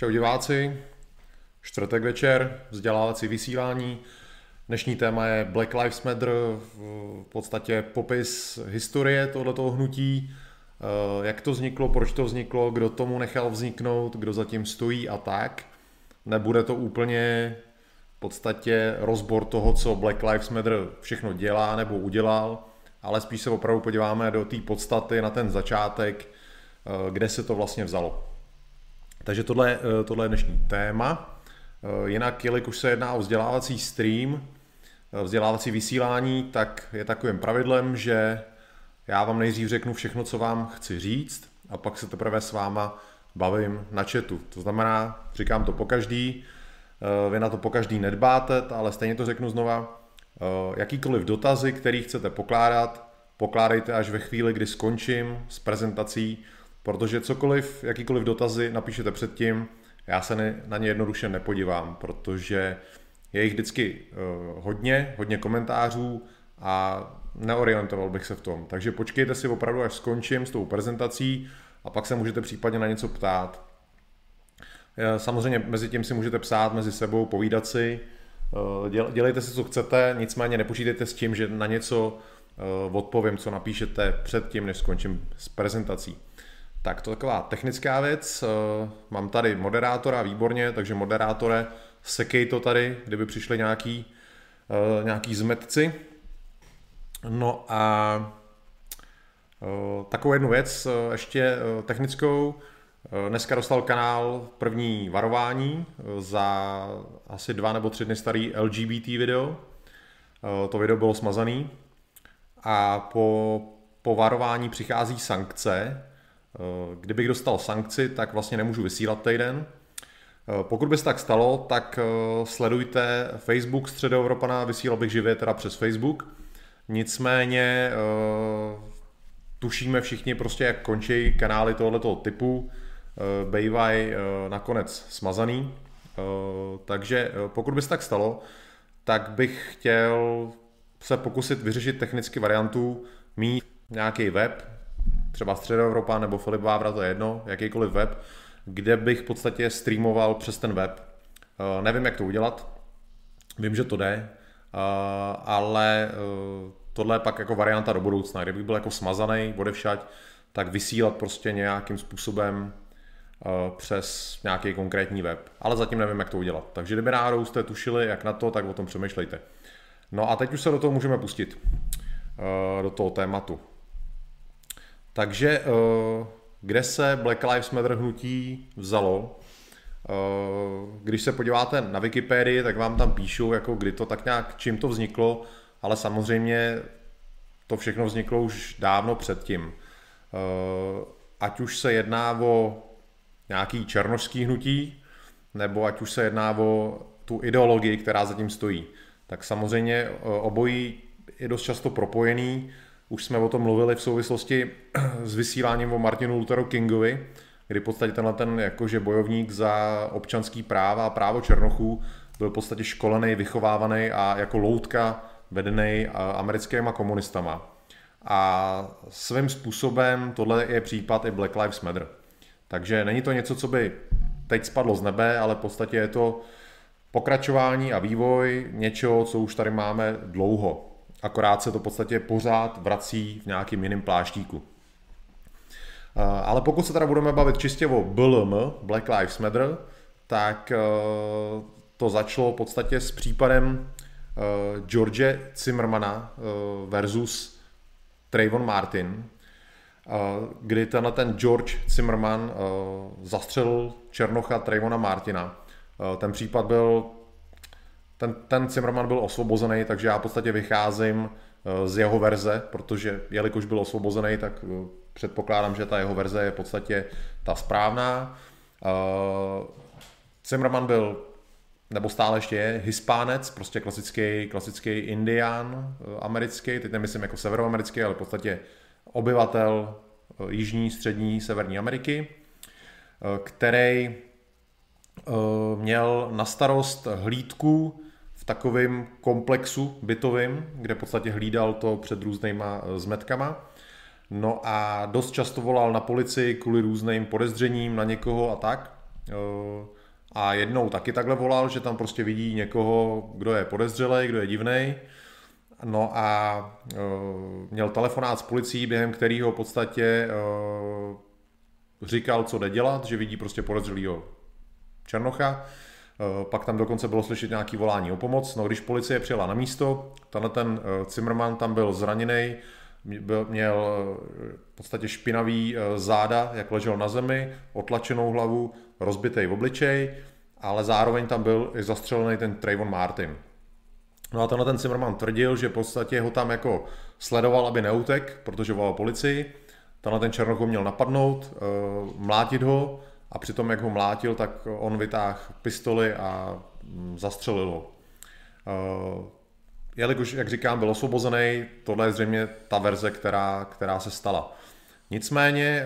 Čau diváci, čtvrtek večer, vzdělávací vysílání. Dnešní téma je Black Lives Matter, v podstatě popis historie tohoto hnutí, eh, jak to vzniklo, proč to vzniklo, kdo tomu nechal vzniknout, kdo zatím stojí a tak. Nebude to úplně v podstatě rozbor toho, co Black Lives Matter všechno dělá nebo udělal, ale spíš se opravdu podíváme do té podstaty, na ten začátek, eh, kde se to vlastně vzalo. Takže tohle, eh, tohle je dnešní téma. Eh, jinak, jelikož se jedná o vzdělávací stream, eh, vzdělávací vysílání, tak je takovým pravidlem, že já vám nejdřív řeknu všechno, co vám chci říct a pak se teprve s váma bavím na chatu. To znamená, říkám to po každý, vy na to po každý nedbáte, ale stejně to řeknu znova, jakýkoliv dotazy, který chcete pokládat, pokládejte až ve chvíli, kdy skončím s prezentací, protože cokoliv, jakýkoliv dotazy napíšete předtím, já se na ně jednoduše nepodívám, protože je jich vždycky uh, hodně, hodně komentářů a neorientoval bych se v tom. Takže počkejte si opravdu, až skončím s tou prezentací a pak se můžete případně na něco ptát. Eh, samozřejmě mezi tím si můžete psát mezi sebou, povídat si, eh, dělejte si, co chcete, nicméně nepočítejte s tím, že na něco odpovím, co napíšete před tím, než skončím s prezentací. Tak to taková technická věc. Eh, mám tady moderátora, výborně, takže moderátore, sekej to tady, kdyby přišli nějaký, eh, nějaký zmetci. No a eh, takovou jednu věc ještě technickou. Dneska dostal kanál první varování za asi dva nebo tři dny starý LGBT video. To video bylo smazaný a po, po varování přichází sankce, kdybych dostal sankci, tak vlastně nemůžu vysílat týden. Eh, pokud by se tak stalo, tak eh, sledujte Facebook Středoevropana, vysílal bych živě teda přes Facebook. Nicméně tušíme všichni prostě, jak končí kanály tohoto typu, bejvaj nakonec smazaný. Takže pokud by se tak stalo, tak bych chtěl se pokusit vyřešit technicky variantu mít nějaký web, třeba Středoevropa nebo Filip Vávra, to je jedno, jakýkoliv web, kde bych v podstatě streamoval přes ten web. Uh, nevím, jak to udělat, vím, že to jde, uh, ale uh, tohle je pak jako varianta do budoucna, kdybych byl jako smazaný, odevšať, tak vysílat prostě nějakým způsobem přes nějaký konkrétní web. Ale zatím nevím, jak to udělat. Takže kdyby náhodou jste tušili, jak na to, tak o tom přemýšlejte. No a teď už se do toho můžeme pustit, do toho tématu. Takže eh, kde se Black Lives Matter hnutí vzalo? Eh, když se podíváte na Wikipedii, tak vám tam píšou, jako kdy to tak nějak, čím to vzniklo, ale samozřejmě to všechno vzniklo už dávno předtím. Eh, ať už se jedná o nějaký černožský hnutí, nebo ať už se jedná o tu ideologii, která zatím stojí. Tak samozřejmě obojí je dost často propojený už jsme o tom mluvili v souvislosti s vysíláním o Martinu Lutheru Kingovi, kdy v podstatě tenhle ten jakože bojovník za občanský práva a právo Černochů byl v podstatě školený, vychovávaný a jako loutka vedený americkýma komunistama. A svým způsobem tohle je případ i Black Lives Matter. Takže není to něco, co by teď spadlo z nebe, ale v podstatě je to pokračování a vývoj něčeho, co už tady máme dlouho akorát se to v podstatě pořád vrací v nějakým jiném pláštíku. Eh, ale pokud se teda budeme bavit čistě o BLM, Black Lives Matter, tak eh, to začalo v podstatě s případem eh, George Zimmermana versus Trayvon Martin, kdy tenhle ten George Zimmerman zastřelil Černocha Trayvona Martina. Ten případ byl ten, ten Zimmerman byl osvobozený, takže já v podstatě vycházím eh, z jeho verze, protože jelikož byl osvobozený, tak eh, předpokládám, že ta jeho verze je v podstatě ta správná. Eh, Zimmerman byl, nebo stále ještě je, hispánec, prostě klasický, klasický indián americký, teď nemyslím jako severoamerický, ale v podstatě obyvatel jižní, střední, severní Ameriky, který měl na starost hlídku takovém komplexu bytovým, kde v podstatě hlídal to před různýma eh, zmetkama. No a dost často volal na policii kvůli různým podezřením na někoho a tak. a jednou taky takhle volal, že tam prostě vidí někoho, kdo je podezřelý, kdo je divný. No a měl telefonát s policií, během kterého v podstatě říkal, co jde dělat, že vidí prostě podezřelýho Černocha. Pak tam dokonce bylo slyšet nějaký volání o pomoc. No když policie přijela na místo, tenhle ten Zimmerman tam byl zraněný, měl v podstatě špinavý záda, jak ležel na zemi, otlačenou hlavu, rozbitý v obličej, ale zároveň tam byl i zastřelený ten Trayvon Martin. No a tenhle ten Zimmerman tvrdil, že v podstatě ho tam jako sledoval, aby neutek, protože volal policii. Tenhle ten Černoch ho měl napadnout, mlátit ho a přitom, jak ho mlátil, tak on vytáhl pistoli a mm, zastřelil ho. Jelikož, jak říkám, byl osvobozený, tohle je zřejmě ta verze, která, která se stala. Nicméně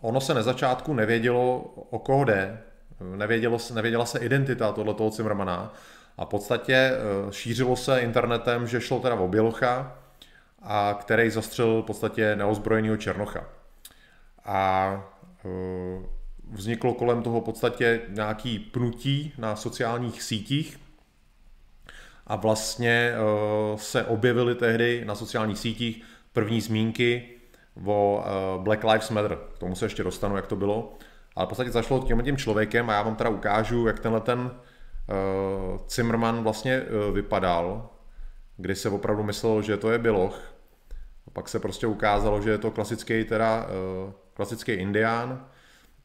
ono se na začátku nevědělo, o koho jde, nevědělo, nevěděla se identita tohoto Cimrmana a v podstatě eh, šířilo se internetem, že šlo teda o Bělocha, a který zastřelil v podstatě neozbrojeného Černocha. A eh, vzniklo kolem toho v podstatě nějaký pnutí na sociálních sítích a vlastně eh, se objevily tehdy na sociálních sítích první zmínky o Black Lives Matter. K tomu se ještě dostanu, jak to bylo. Ale v podstatě zašlo tím tím člověkem a já vám teda ukážu, jak tenhle ten Zimmerman vlastně vypadal, kdy se opravdu myslelo, že to je Běloch. A pak se prostě ukázalo, že je to klasický teda klasický indián.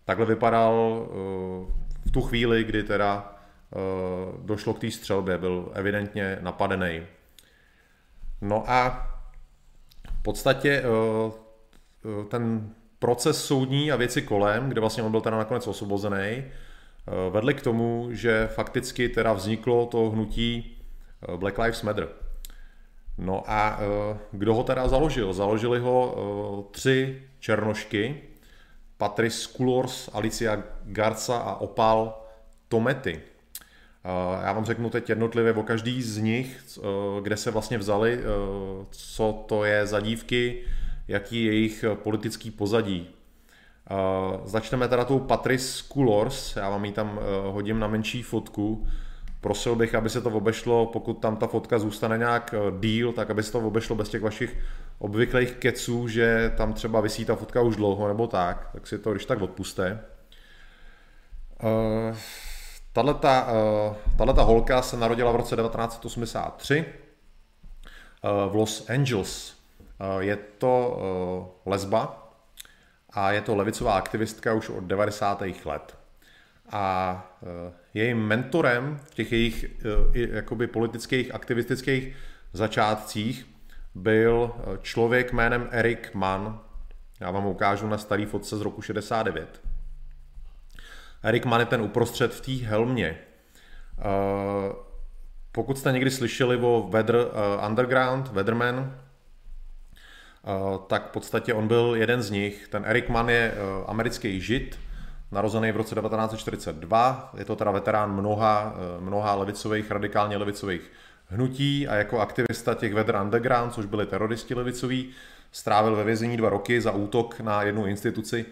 Takhle vypadal uh, v tu chvíli, kdy teda uh, došlo k té střelbě, byl evidentně napadený. No a v podstatě uh, ten proces soudní a věci kolem, kde vlastně on byl teda nakonec osvobozený, eh, vedly k tomu, že fakticky teda vzniklo to hnutí eh, Black Lives Matter. No a eh, kdo ho teda založil? Založili ho tři černošky, Patrice Coulors, Alicia Garza a Opal Tomety. Já vám řeknu teď jednotlivě o každý z nich, kde se vlastně vzali, co to je za dívky, jaký je jejich eh, politický pozadí. Začneme teda tou Patrice Coulors, já vám ji tam hodím na menší fotku. Prosil bych, aby se to obešlo, pokud tam ta fotka zůstane nějak díl, tak aby se to obešlo bez těch vašich obvyklých keců, že tam třeba vysí ta fotka už dlouho nebo tak, tak si to když tak odpuste. Uh, Tahleta, uh, tahleta holka se narodila v roce 1983 uh, v Los Angeles Eh, je to eh, lesba a je to levicová aktivistka už od 90. let. A eh, jejím mentorem v těch jejich jakoby politických, aktivistických začátcích byl člověk jménem Eric Mann. Já vám ukážu na starý fotce z roku 69. Eric Mann je ten uprostřed v té helmě. Pokud jste někdy slyšeli o Weather Underground, Weatherman, Eh, tak v podstatě on byl jeden z nich. Ten Eric Mann je eh, americký žid, narozený v roce 1942, je to teda veterán mnoha, eh, mnoha levicových, radikálně levicových hnutí a jako aktivista těch Weather Underground, což byli teroristi levicoví, strávil ve vězení dva roky za útok na jednu instituci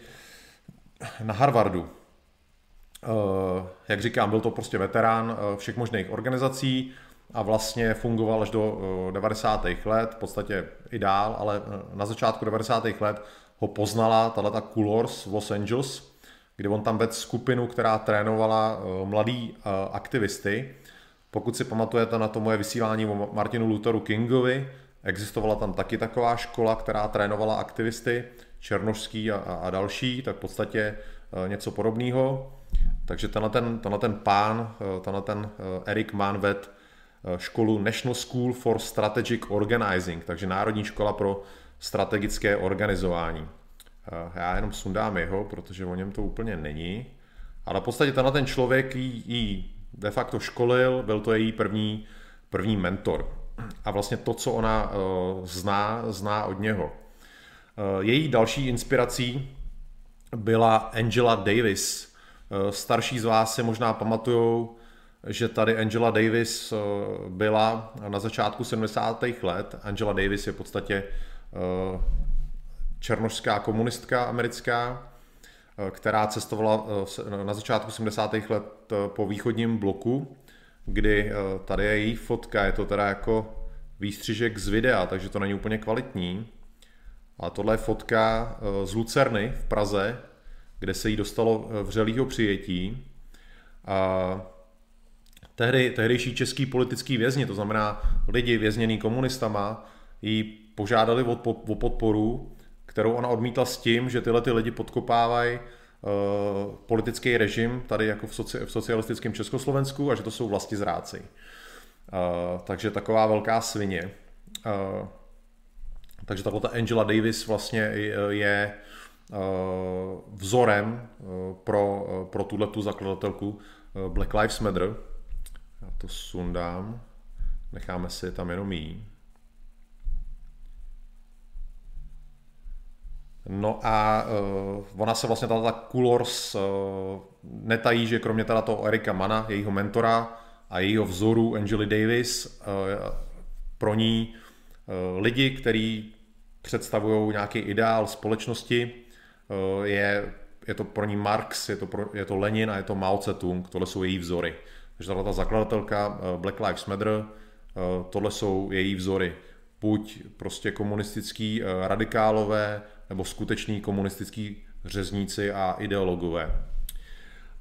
na Harvardu. Jak říkám, byl to prostě veterán všech možných organizací, a vlastně fungoval až do 90. let, v podstatě i dál, ale eh, na začátku 90. let ho poznala tato Coolors v Los Angeles, kdy on tam vedl skupinu, která trénovala eh, mladý eh, aktivisty. Pokud si pamatujete na to moje vysílání o Martinu Lutheru Kingovi, existovala tam taky taková škola, která trénovala aktivisty, černožský a, a další, tak v podstatě něco podobného. Takže tenhle ten, tenhle ten pán, tenhle ten Erik Mann ved školu National School for Strategic Organizing, takže Národní škola pro strategické organizování. Já jenom sundám jeho, protože o něm to úplně není. Ale v podstatě tenhle ten člověk jí de facto školil, byl to její první, první mentor. A vlastně to, co ona uh, zná, zná od něho. Uh, její další inspirací byla Angela Davis. Uh, starší z vás se možná pamatují že tady Angela Davis byla na začátku 70. let. Angela Davis je v podstatě černožská komunistka americká která cestovala na začátku 70. let po východním bloku, kdy tady je její fotka, je to teda jako výstřižek z videa, takže to není úplně kvalitní. A tohle je fotka z Lucerny v Praze, kde se jí dostalo vřelýho přijetí. A tehdy, tehdejší český politický vězni, to znamená lidi vězněný komunistama, jí požádali o, o podporu, kterou ona odmítla s tím, že tyhle ty lidi podkopávají uh, politický režim tady jako v, soci, v socialistickém Československu a že to jsou vlasti zráci. Uh, takže taková velká svině. Uh, takže tato Angela Davis vlastně je, vzorem pro, pro tuhle tu zakladatelku Black Lives Matter, já to sundám. Necháme si tam jenom jí. No a uh, ona se vlastně ta Coolors uh, netají, že kromě teda toho Erika Mana, jejího mentora a jejího vzoru Angely Davis, uh, pro ní uh, lidi, kteří představují nějaký ideál společnosti, uh, je, je to pro ní Marx, je to, pro, je to Lenin a je to Mao Tse-tung, tohle jsou její vzory. Takže tahle ta zakladatelka eh, Black Lives Matter, eh, tohle jsou její vzory. Buď prostě komunistický eh, radikálové, nebo skuteční komunistický řezníci a ideologové.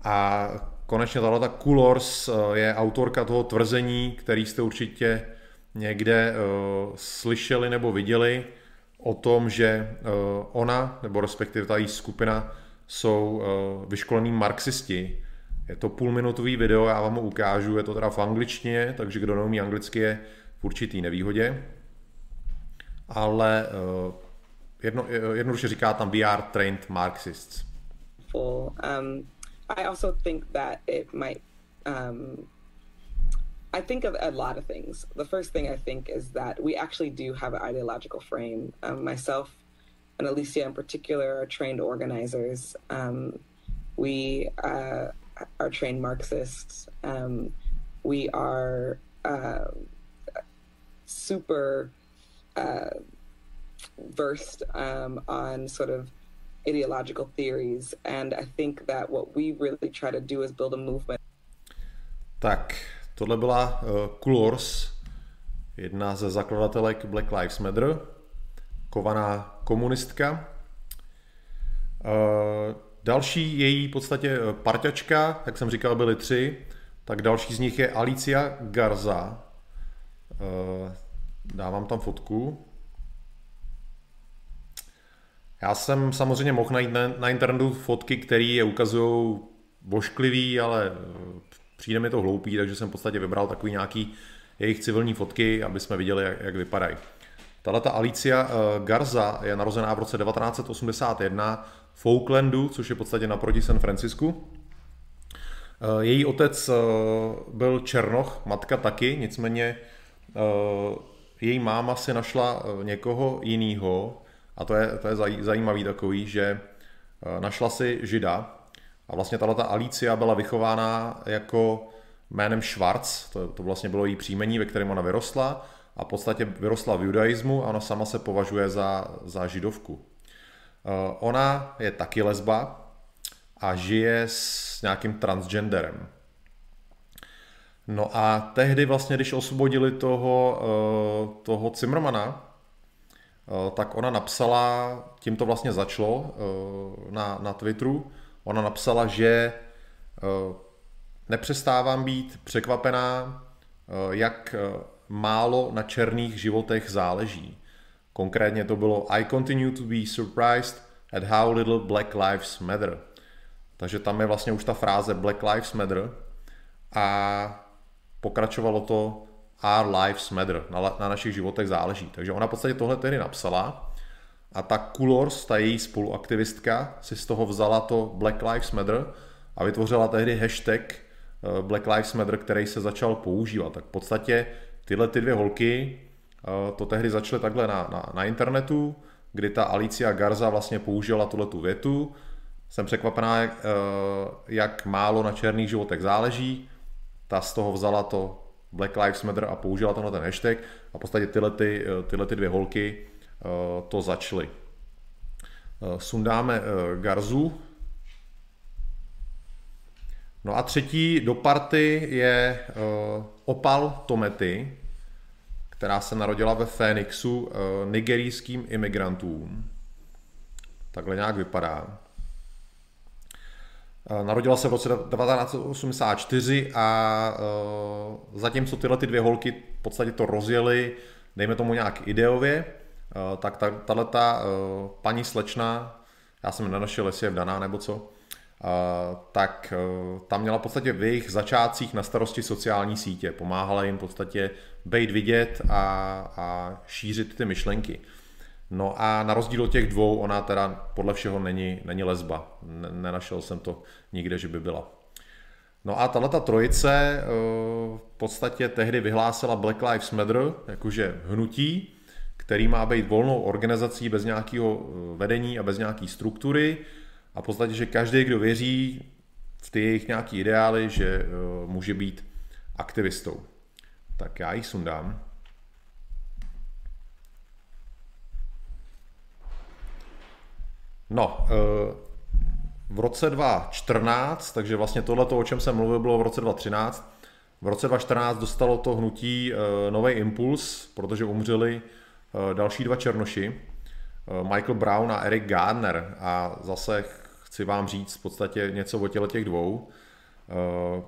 A konečně tahle ta Coolors je autorka toho tvrzení, který jste určitě někde slyšeli nebo viděli o tom, že ona, nebo respektive ta její skupina, jsou vyškolení marxisti, je to půlminutový video, já vám ho ukážu, je to teda v angličtině, takže kdo neumí anglicky je v určitý nevýhodě. Ale uh, jedno, jednoduše říká tam we are trained Marxists. Um, I also think that it might um, I think of a lot of things. The first thing I think is that we actually do have an ideological frame. Um, myself and Alicia in particular are trained organizers. Um, we uh, are trained Marxists. Um, we are uh, super uh, versed um, on sort of ideological theories, and I think that what we really try to do is build a movement. Tak, tohle byla uh, Coolors, jedna ze zakladatelek Black Lives Matter, kovaná komunistka. Uh, Další její podstatě eh, parťačka, jak jsem říkal, byly tři, tak další z nich je Alicia Garza. Eh, dávám tam fotku. Já jsem samozřejmě mohl najít na, internetu fotky, které je ukazují bošklivý, ale eh, přijde mi to hloupý, takže jsem v podstatě vybral takový nějaký jejich civilní fotky, aby jsme viděli, jak, jak vypadají. Tahle ta Alicia Garza je narozená v roce 1981 v Oaklandu, což je v podstatě naproti San Francisku. Eh, její otec eh, byl Černoch, matka taky, nicméně eh, její máma si našla někoho jiného a to je, to je zajímavý takový, že našla si žida a vlastně tato Alicia byla vychována jako jménem Schwarz, to, to vlastně bylo její příjmení, ve kterém ona vyrostla a v podstatě vyrostla v judaismu a ona sama se považuje za, za židovku. Eh, ona je taky lesba a žije s nějakým transgenderem. No a tehdy vlastně, když osvobodili toho, eh, toho Zimmermana, eh, tak ona napsala, tím to vlastně začalo na, na Twitteru, ona napsala, že nepřestávám být překvapená, jak málo na černých životech záleží. Konkrétně to bylo I continue to be surprised at how little Black Lives Matter. Takže tam je vlastně už ta fráze Black Lives Matter a pokračovalo to Our Lives Matter, na, na našich životech záleží. Takže ona v podstatě tohle tedy napsala a ta Coolors, ta její spoluaktivistka, si z toho vzala to Black Lives Matter a vytvořila tehdy hashtag eh, Black Lives Matter, který se začal používat. Tak v podstatě tyhle ty dvě holky Eh, to tehdy začaly takhle na, na, na internetu, kdy ta Alicia Garza vlastně použila tuhle tu větu. Jsem překvapená, jak, eh, jak málo na černých životech záleží. Ta z toho vzala to Black Lives Matter a použila tenhle ten hashtag a v podstatě tyhle, ty, eh, tyhle ty dvě holky to začaly. Sundáme Garzu. No a třetí do party je Opal Tomety, která se narodila ve Fénixu nigerijským imigrantům. Takhle nějak vypadá. Uh, narodila se v roce 1984 a uh, zatímco tyhle ty dvě holky v podstatě to rozjeli, dejme tomu nějak ideově, uh, tak tahle ta, paní slečna, já jsem nenašel, jestli je vdaná nebo co, tak tam měla v podstatě v jejich začátcích na starosti sociální sítě. Pomáhala jim v podstatě být vidět a, a šířit ty myšlenky. No a na rozdíl od těch dvou, ona teda podle všeho není, není lesba. Nenašel jsem to nikde, že by byla. No a tato trojice e, v podstatě tehdy vyhlásila Black Lives Matter, jakože hnutí, který má být volnou organizací bez nějakého e, vedení a bez nějaké struktury, a v podstatě, že každý, kdo věří v ty jejich nějaký ideály, že uh, může být aktivistou. Tak já ji sundám. No, uh, v roce 2014, takže vlastně tohle, o čem jsem mluvil, bylo v roce 2013. V roce 2014 dostalo to hnutí uh, nový impuls, protože umřeli uh, další dva černoši, Michael Brown a Eric Gardner. A zase chci vám říct v podstatě něco o těle těch dvou. Eh,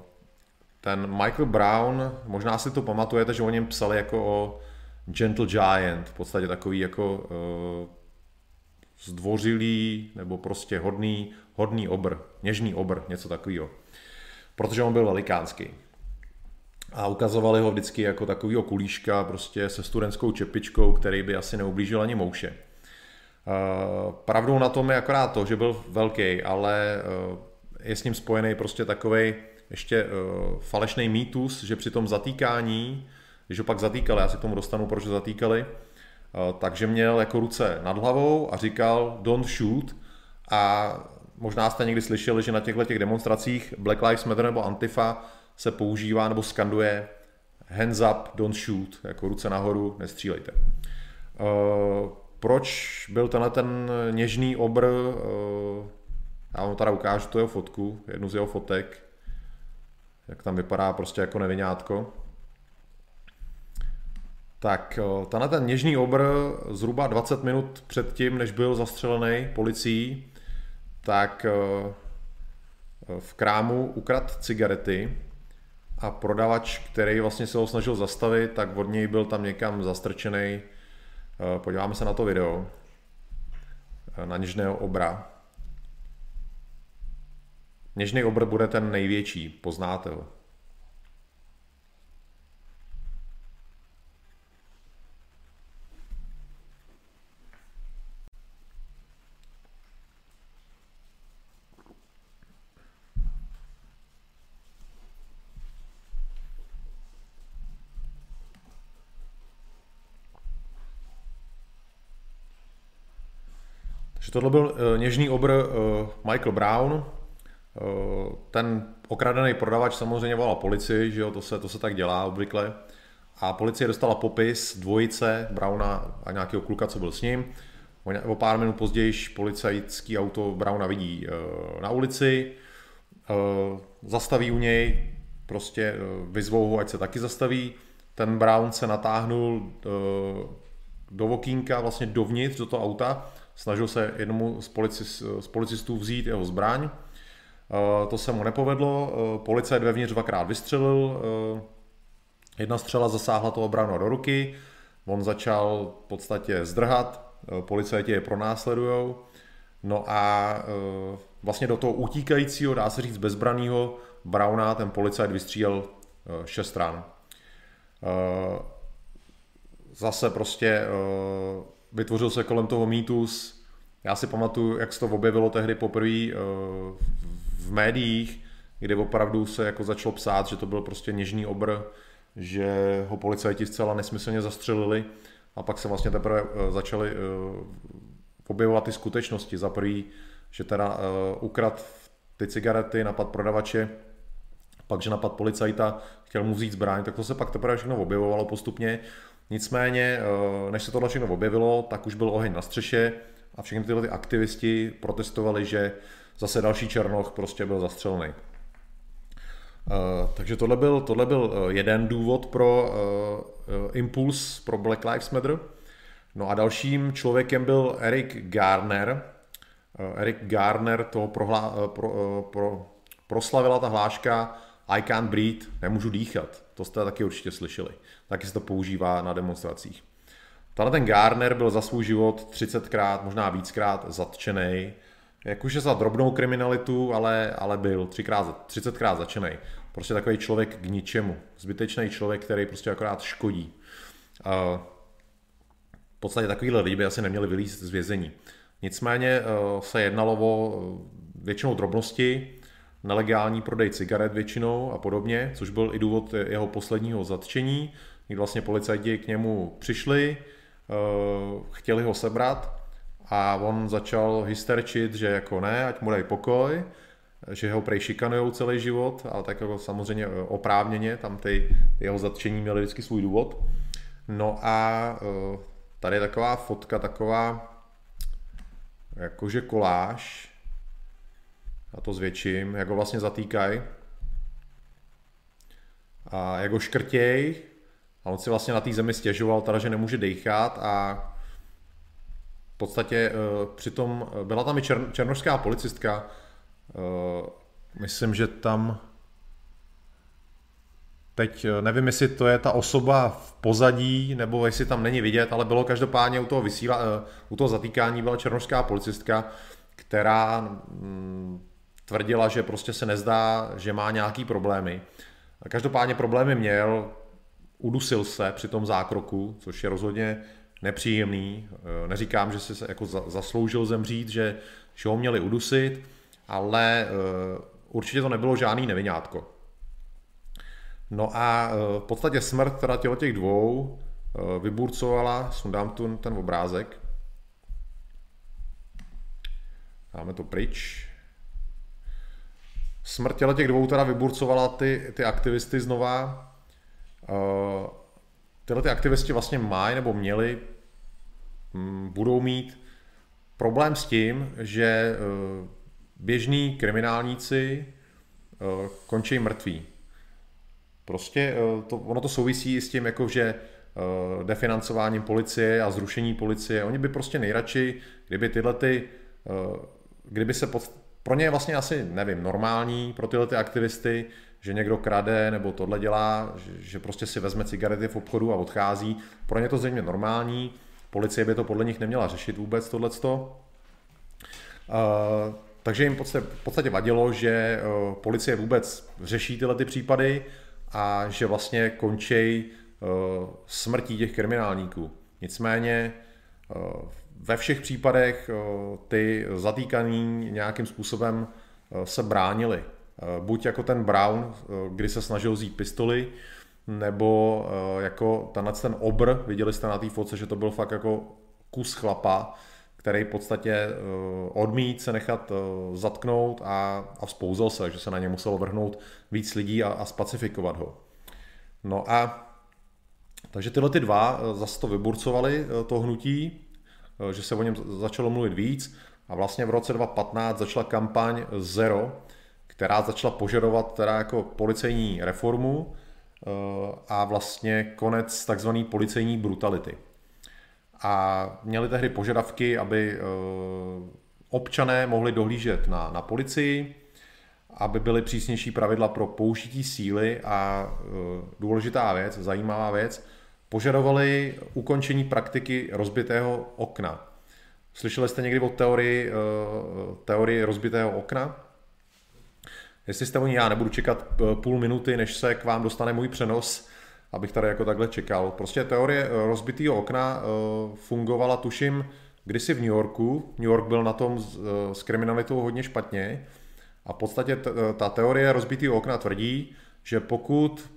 ten Michael Brown, možná si to pamatujete, že o něm psali jako o Gentle Giant, v podstatě takový jako zdvořilý nebo prostě hodný, hodný obr, něžný obr, něco takového. Protože on byl velikánský. A ukazovali ho vždycky jako takovýho kulíška, prostě se studentskou čepičkou, který by asi neublížil ani mouše. Eh, pravdou na tom je akorát to, že byl velký, ale eh, je s ním spojený prostě takový ještě eh, falešný mýtus, že při tom zatýkání, když ho pak zatýkali, já si k tomu dostanu, proč ho zatýkali, takže měl jako ruce nad hlavou a říkal don't shoot a možná jste někdy slyšeli, že na těchto těch demonstracích Black Lives Matter nebo Antifa se používá nebo skanduje hands up, don't shoot, jako ruce nahoru, nestřílejte. Proč byl tenhle ten něžný obr, eh, já vám tady ukážu tu jeho fotku, jednu z jeho fotek, jak tam vypadá prostě jako nevinátko. Tak eh, tenhle ten něžný obr zhruba 20 minut před tím, než byl zastřelený policií, tak eh, v krámu ukrad cigarety a prodavač, který vlastně se ho snažil zastavit, tak od něj byl tam někam zastrčený Eh, podíváme se na to video, na něžného obra. Něžný obr bude ten největší, poznáte ho. Tohle byl uh, něžný obr uh, Michael Brown. Uh, ten okradený prodavač samozřejmě volal policii, že jo, to se, to se tak dělá obvykle. A policie dostala popis dvojice Browna a nějakého kluka, co byl s ním. O pár minut později policajtský auto Browna vidí na ulici, zastaví u něj, prostě vyzvou ho, ať se taky zastaví. Ten Brown se natáhnul do vokínka, vlastně dovnitř do toho auta snažil se jednomu z, policis, z policistů vzít jeho zbraň. Eh, to se mu nepovedlo, eh, policajt vevnitř dvakrát vystřelil, eh, jedna střela zasáhla toho bránu do ruky, on začal v podstatě zdrhat, policajti je pronásledujou, no a vlastně do toho utíkajícího, dá se říct bezbraného Browna ten policajt vystřílel šest stran. Zase prostě vytvořil se kolem toho mýtus. Já si pamatuju, jak se to objevilo tehdy poprvé eh, v médiích, kde opravdu se jako začalo psát, že to byl prostě něžný obr, že ho policajti zcela nesmyslně zastřelili a pak se vlastně teprve eh, začaly eh, objevovat ty skutečnosti. Za prvý, že teda ukrad ty cigarety, napad prodavače, pak, že napad policajta, chtěl mu vzít zbraň, tak to se pak teprve všechno objevovalo postupně Nicméně, eh, než se tohle všechno objevilo, tak už byl oheň na střeše a všechny tyhle ty aktivisti protestovali, že zase další Černoch prostě byl zastřelený. takže tohle byl, tohle byl jeden důvod pro impuls pro Black Lives Matter. No a dalším člověkem byl Eric Garner. Eric Garner to prohlá, pro, pro, proslavila ta hláška I can't breathe, nemůžu dýchat. To jste taky určitě slyšeli. Taky se to používá na demonstracích. Tenhle ten Garner byl za svůj život 30krát, možná víckrát zatčený. Jakože za drobnou kriminalitu, ale, ale byl třikrát, 30krát zatčený. Prostě takový člověk k ničemu. Zbytečný člověk, který prostě akorát škodí. v podstatě takovýhle lidi by asi neměli vylízt z vězení. Nicméně e, se jednalo o e, většinou drobnosti, nelegální prodej cigaret většinou a podobně, což byl i důvod jeho posledního zatčení, kdy vlastně policajti k němu přišli, eh, chtěli ho sebrat a on začal hysterčit, že jako ne, ať mu dají pokoj, že ho prej šikanujou celý život, ale tak jako samozřejmě eh, oprávněně, tam ty jeho zatčení měly vždycky svůj důvod. No a eh, tady je taková fotka, taková jakože koláž, já to zvětším, jak ho vlastně zatýkají a jak ho škrtěj. A on si vlastně na té zemi stěžoval, teda, že nemůže dechat a v podstatě uh, přitom eh, byla tam i čer, černožská policistka, uh, myslím, že tam Teď nevím, jestli to je ta osoba v pozadí, nebo jestli tam není vidět, ale bylo každopádně u toho, vysíla, u toho zatýkání byla černožská policistka, která mm, tvrdila, že prostě se nezdá, že má nějaký problémy. Každopádně problémy měl, udusil se při tom zákroku, což je rozhodně nepříjemný. Eh, neříkám, že se jako zasloužil zemřít, že, že ho měli udusit, ale eh, určitě to nebylo žádný nevinátko. No a eh, v podstatě smrt teda těch dvou vyburcovala, sundám tu ten obrázek, dáme to pryč, smrt těch dvou teda vyburcovala ty, ty aktivisty znova. Uh, tyhle ty aktivisti vlastně mají nebo měli, um, budou mít problém s tím, že uh, běžní kriminálníci uh, končí mrtví. Prostě to, ono to souvisí s tím, jako že definancováním policie a zrušení policie. Oni by prostě nejradši, kdyby tyhle ty, kdyby se pro ně je vlastně asi, nevím, normální pro tyhle ty aktivisty, že někdo krade nebo tohle dělá, že, prostě si vezme cigarety v obchodu a odchází. Pro ně to zřejmě normální, policie by to podle nich neměla řešit vůbec tohleto. Uh, takže jim v podstatě, v podstatě vadilo, že uh, policie vůbec řeší tyhle ty případy a že vlastně končí uh, smrtí těch kriminálníků. Nicméně uh, ve všech případech eh, ty zatýkaní nějakým způsobem eh, se bránili. Eh, buď jako ten Brown, kdy se snažil vzít pistoli, nebo jako tenhle ten obr, viděli jste na té foce, že to byl fakt jako kus chlapa, který v podstatě odmít se nechat zatknout a, a vzpouzel se, že se na ně muselo vrhnout víc lidí a, a spacifikovat ho. No a takže tyhle ty dva zase to vyburcovali, to hnutí, že se o něm začalo mluvit víc a vlastně v roce 2015 začala kampaň Zero, která začala požadovat teda jako policejní reformu eh, a vlastně konec takzvané policejní brutality. A měli tehdy požadavky, aby eh, občané mohli dohlížet na, na policii, aby byly přísnější pravidla pro použití síly a důležitá věc, zajímavá věc, požadovali ukončení praktiky rozbitého okna. Slyšeli jste někdy o teorii, eh, teorii rozbitého okna? Jestli jste o ní, já nebudu čekat eh, půl minuty, než se k vám dostane můj přenos, abych tady jako takhle čekal. Prostě teorie eh, rozbitého okna fungovala, tuším, kdysi v New Yorku. New York byl na tom s, kriminalitou hodně špatně. A v podstatě ta teorie rozbitého okna tvrdí, že pokud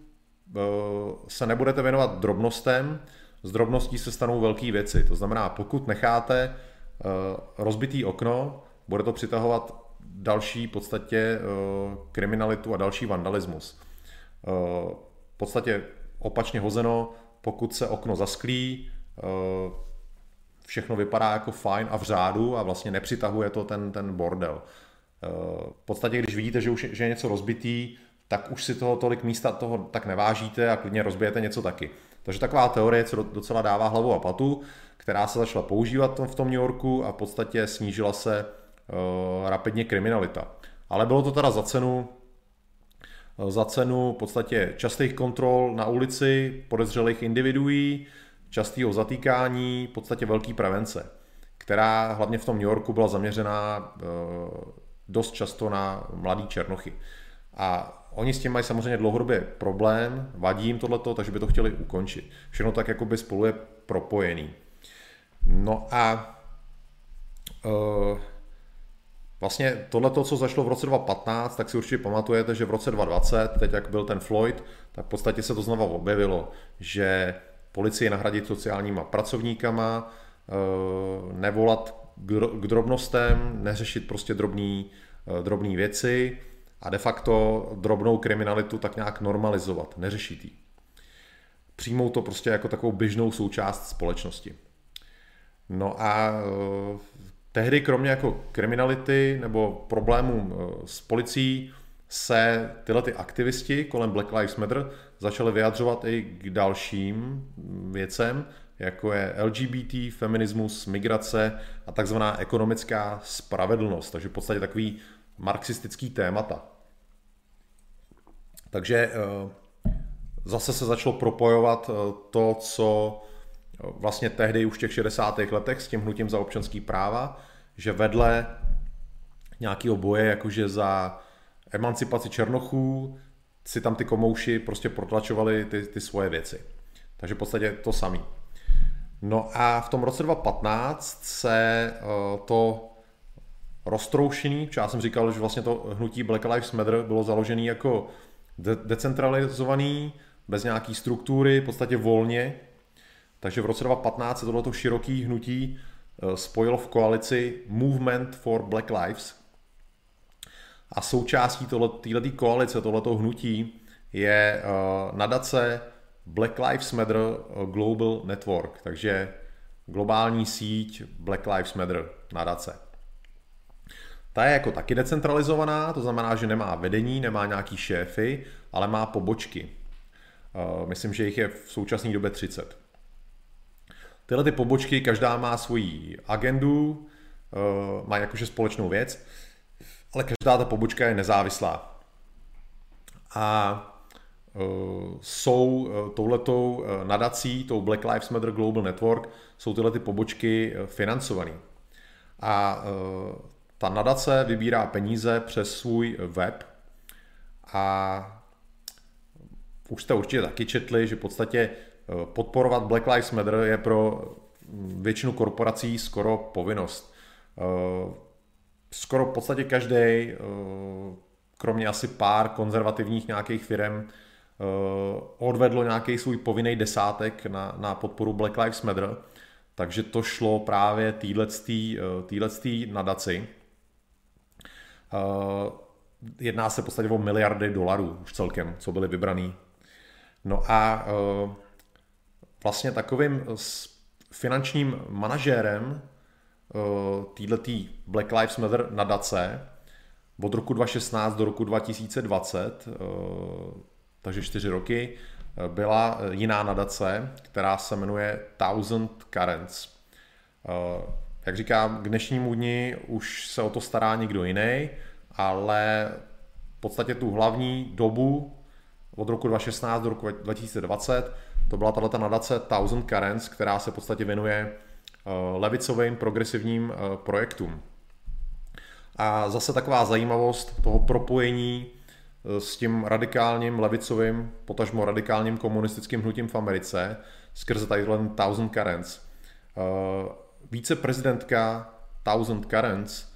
se nebudete věnovat drobnostem, z drobností se stanou velké věci. To znamená, pokud necháte eh, rozbitý okno, bude to přitahovat další podstatě eh, kriminalitu a další vandalismus. V podstatě opačně hozeno, pokud se okno zasklí, všechno vypadá jako fajn a v řádu a vlastně nepřitahuje to ten, ten bordel. V podstatě, když vidíte, že už je, že je něco rozbitý, tak už si toho tolik místa toho tak nevážíte a klidně rozbijete něco taky. Takže taková teorie, co docela dává hlavu a patu, která se začala používat v tom New Yorku a v podstatě snížila se uh, rapidně kriminalita. Ale bylo to teda za cenu za cenu v podstatě častých kontrol na ulici, podezřelých individuí, častého zatýkání, v podstatě velký prevence, která hlavně v tom New Yorku byla zaměřená eh, dost často na mladý černochy. A oni s tím mají samozřejmě dlouhodobě problém, vadí jim tohleto, takže by to chtěli ukončit. Všechno tak jakoby spolu je propojený. No a uh, Vlastně tohle, co začalo v roce 2015, tak si určitě pamatujete, že v roce 2020, teď jak byl ten Floyd, tak v podstatě se to znova objevilo, že policii nahradit sociálníma pracovníkama, eh, nevolat k drobnostem, neřešit prostě drobný, eh, drobný věci a de facto drobnou kriminalitu tak nějak normalizovat, neřešit ji. Přijmou to prostě jako takovou běžnou součást společnosti. No a eh, tehdy kromě jako kriminality nebo problémů s policií se tyhle ty aktivisti kolem Black Lives Matter začaly vyjadřovat i k dalším věcem, jako je LGBT, feminismus, migrace a takzvaná ekonomická spravedlnost, takže v podstatě takový marxistický témata. Takže eh, zase se začalo propojovat eh, to, co eh, vlastně tehdy už v těch 60. letech s tím hnutím za občanský práva, že vedle nějakého boje, jakože za emancipaci černochů, si tam ty komouši prostě protlačovali ty, ty svoje věci. Takže v podstatě to samý. No a v tom roce 2015 se to roztroušený, já jsem říkal, že vlastně to hnutí Black Lives Matter bylo založené jako de- decentralizovaný, bez nějaký struktury, v podstatě volně. Takže v roce 2015 se tohleto široký hnutí uh, spojilo v koalici Movement for Black Lives, a součástí této koalice, tohoto hnutí je uh, nadace Black Lives Matter eh, Global Network, takže globální síť Black Lives Matter nadace. Ta je jako taky decentralizovaná, to znamená, že nemá vedení, nemá nějaký šéfy, ale má pobočky. Uh, myslím, že jich je v současné době 30. Tyhle ty pobočky, každá má svoji agendu, uh, má jakože společnou věc ale každá ta pobočka je nezávislá. A uh, jsou uh, touhletou uh, nadací, tou Black Lives Matter Global Network, jsou tyhle ty pobočky financované. A ta nadace vybírá peníze přes svůj web a už jste určitě taky četli, že v podstatě podporovat Black Lives Matter je pro většinu korporací skoro povinnost skoro v podstatě každý, eh, kromě asi pár konzervativních nějakých firm, eh, odvedlo nějaký svůj povinný desátek na, na podporu Black Lives Matter, takže to šlo právě týhletý eh, nadaci. Jedná se v podstatě o miliardy dolarů už celkem, co byly vybraný. No a vlastně takovým finančním manažérem Eh, týhletý Black Lives Matter nadace od roku 2016 do roku 2020, eh, takže čtyři roky, eh, byla jiná nadace, která se jmenuje Thousand Currents. Jak říkám, k dnešnímu dni už se o to stará někdo jiný, ale v podstatě tu hlavní dobu od roku 2016 do roku 2020 to byla tato nadace Thousand Currents, která se v podstatě věnuje Eh, levicovým progresivním eh, projektům. A zase taková zajímavost toho propojení eh, s tím radikálním levicovým, potažmo radikálním komunistickým hnutím v Americe skrze tadyhle Thousand Currents. Víceprezidentka Thousand Currents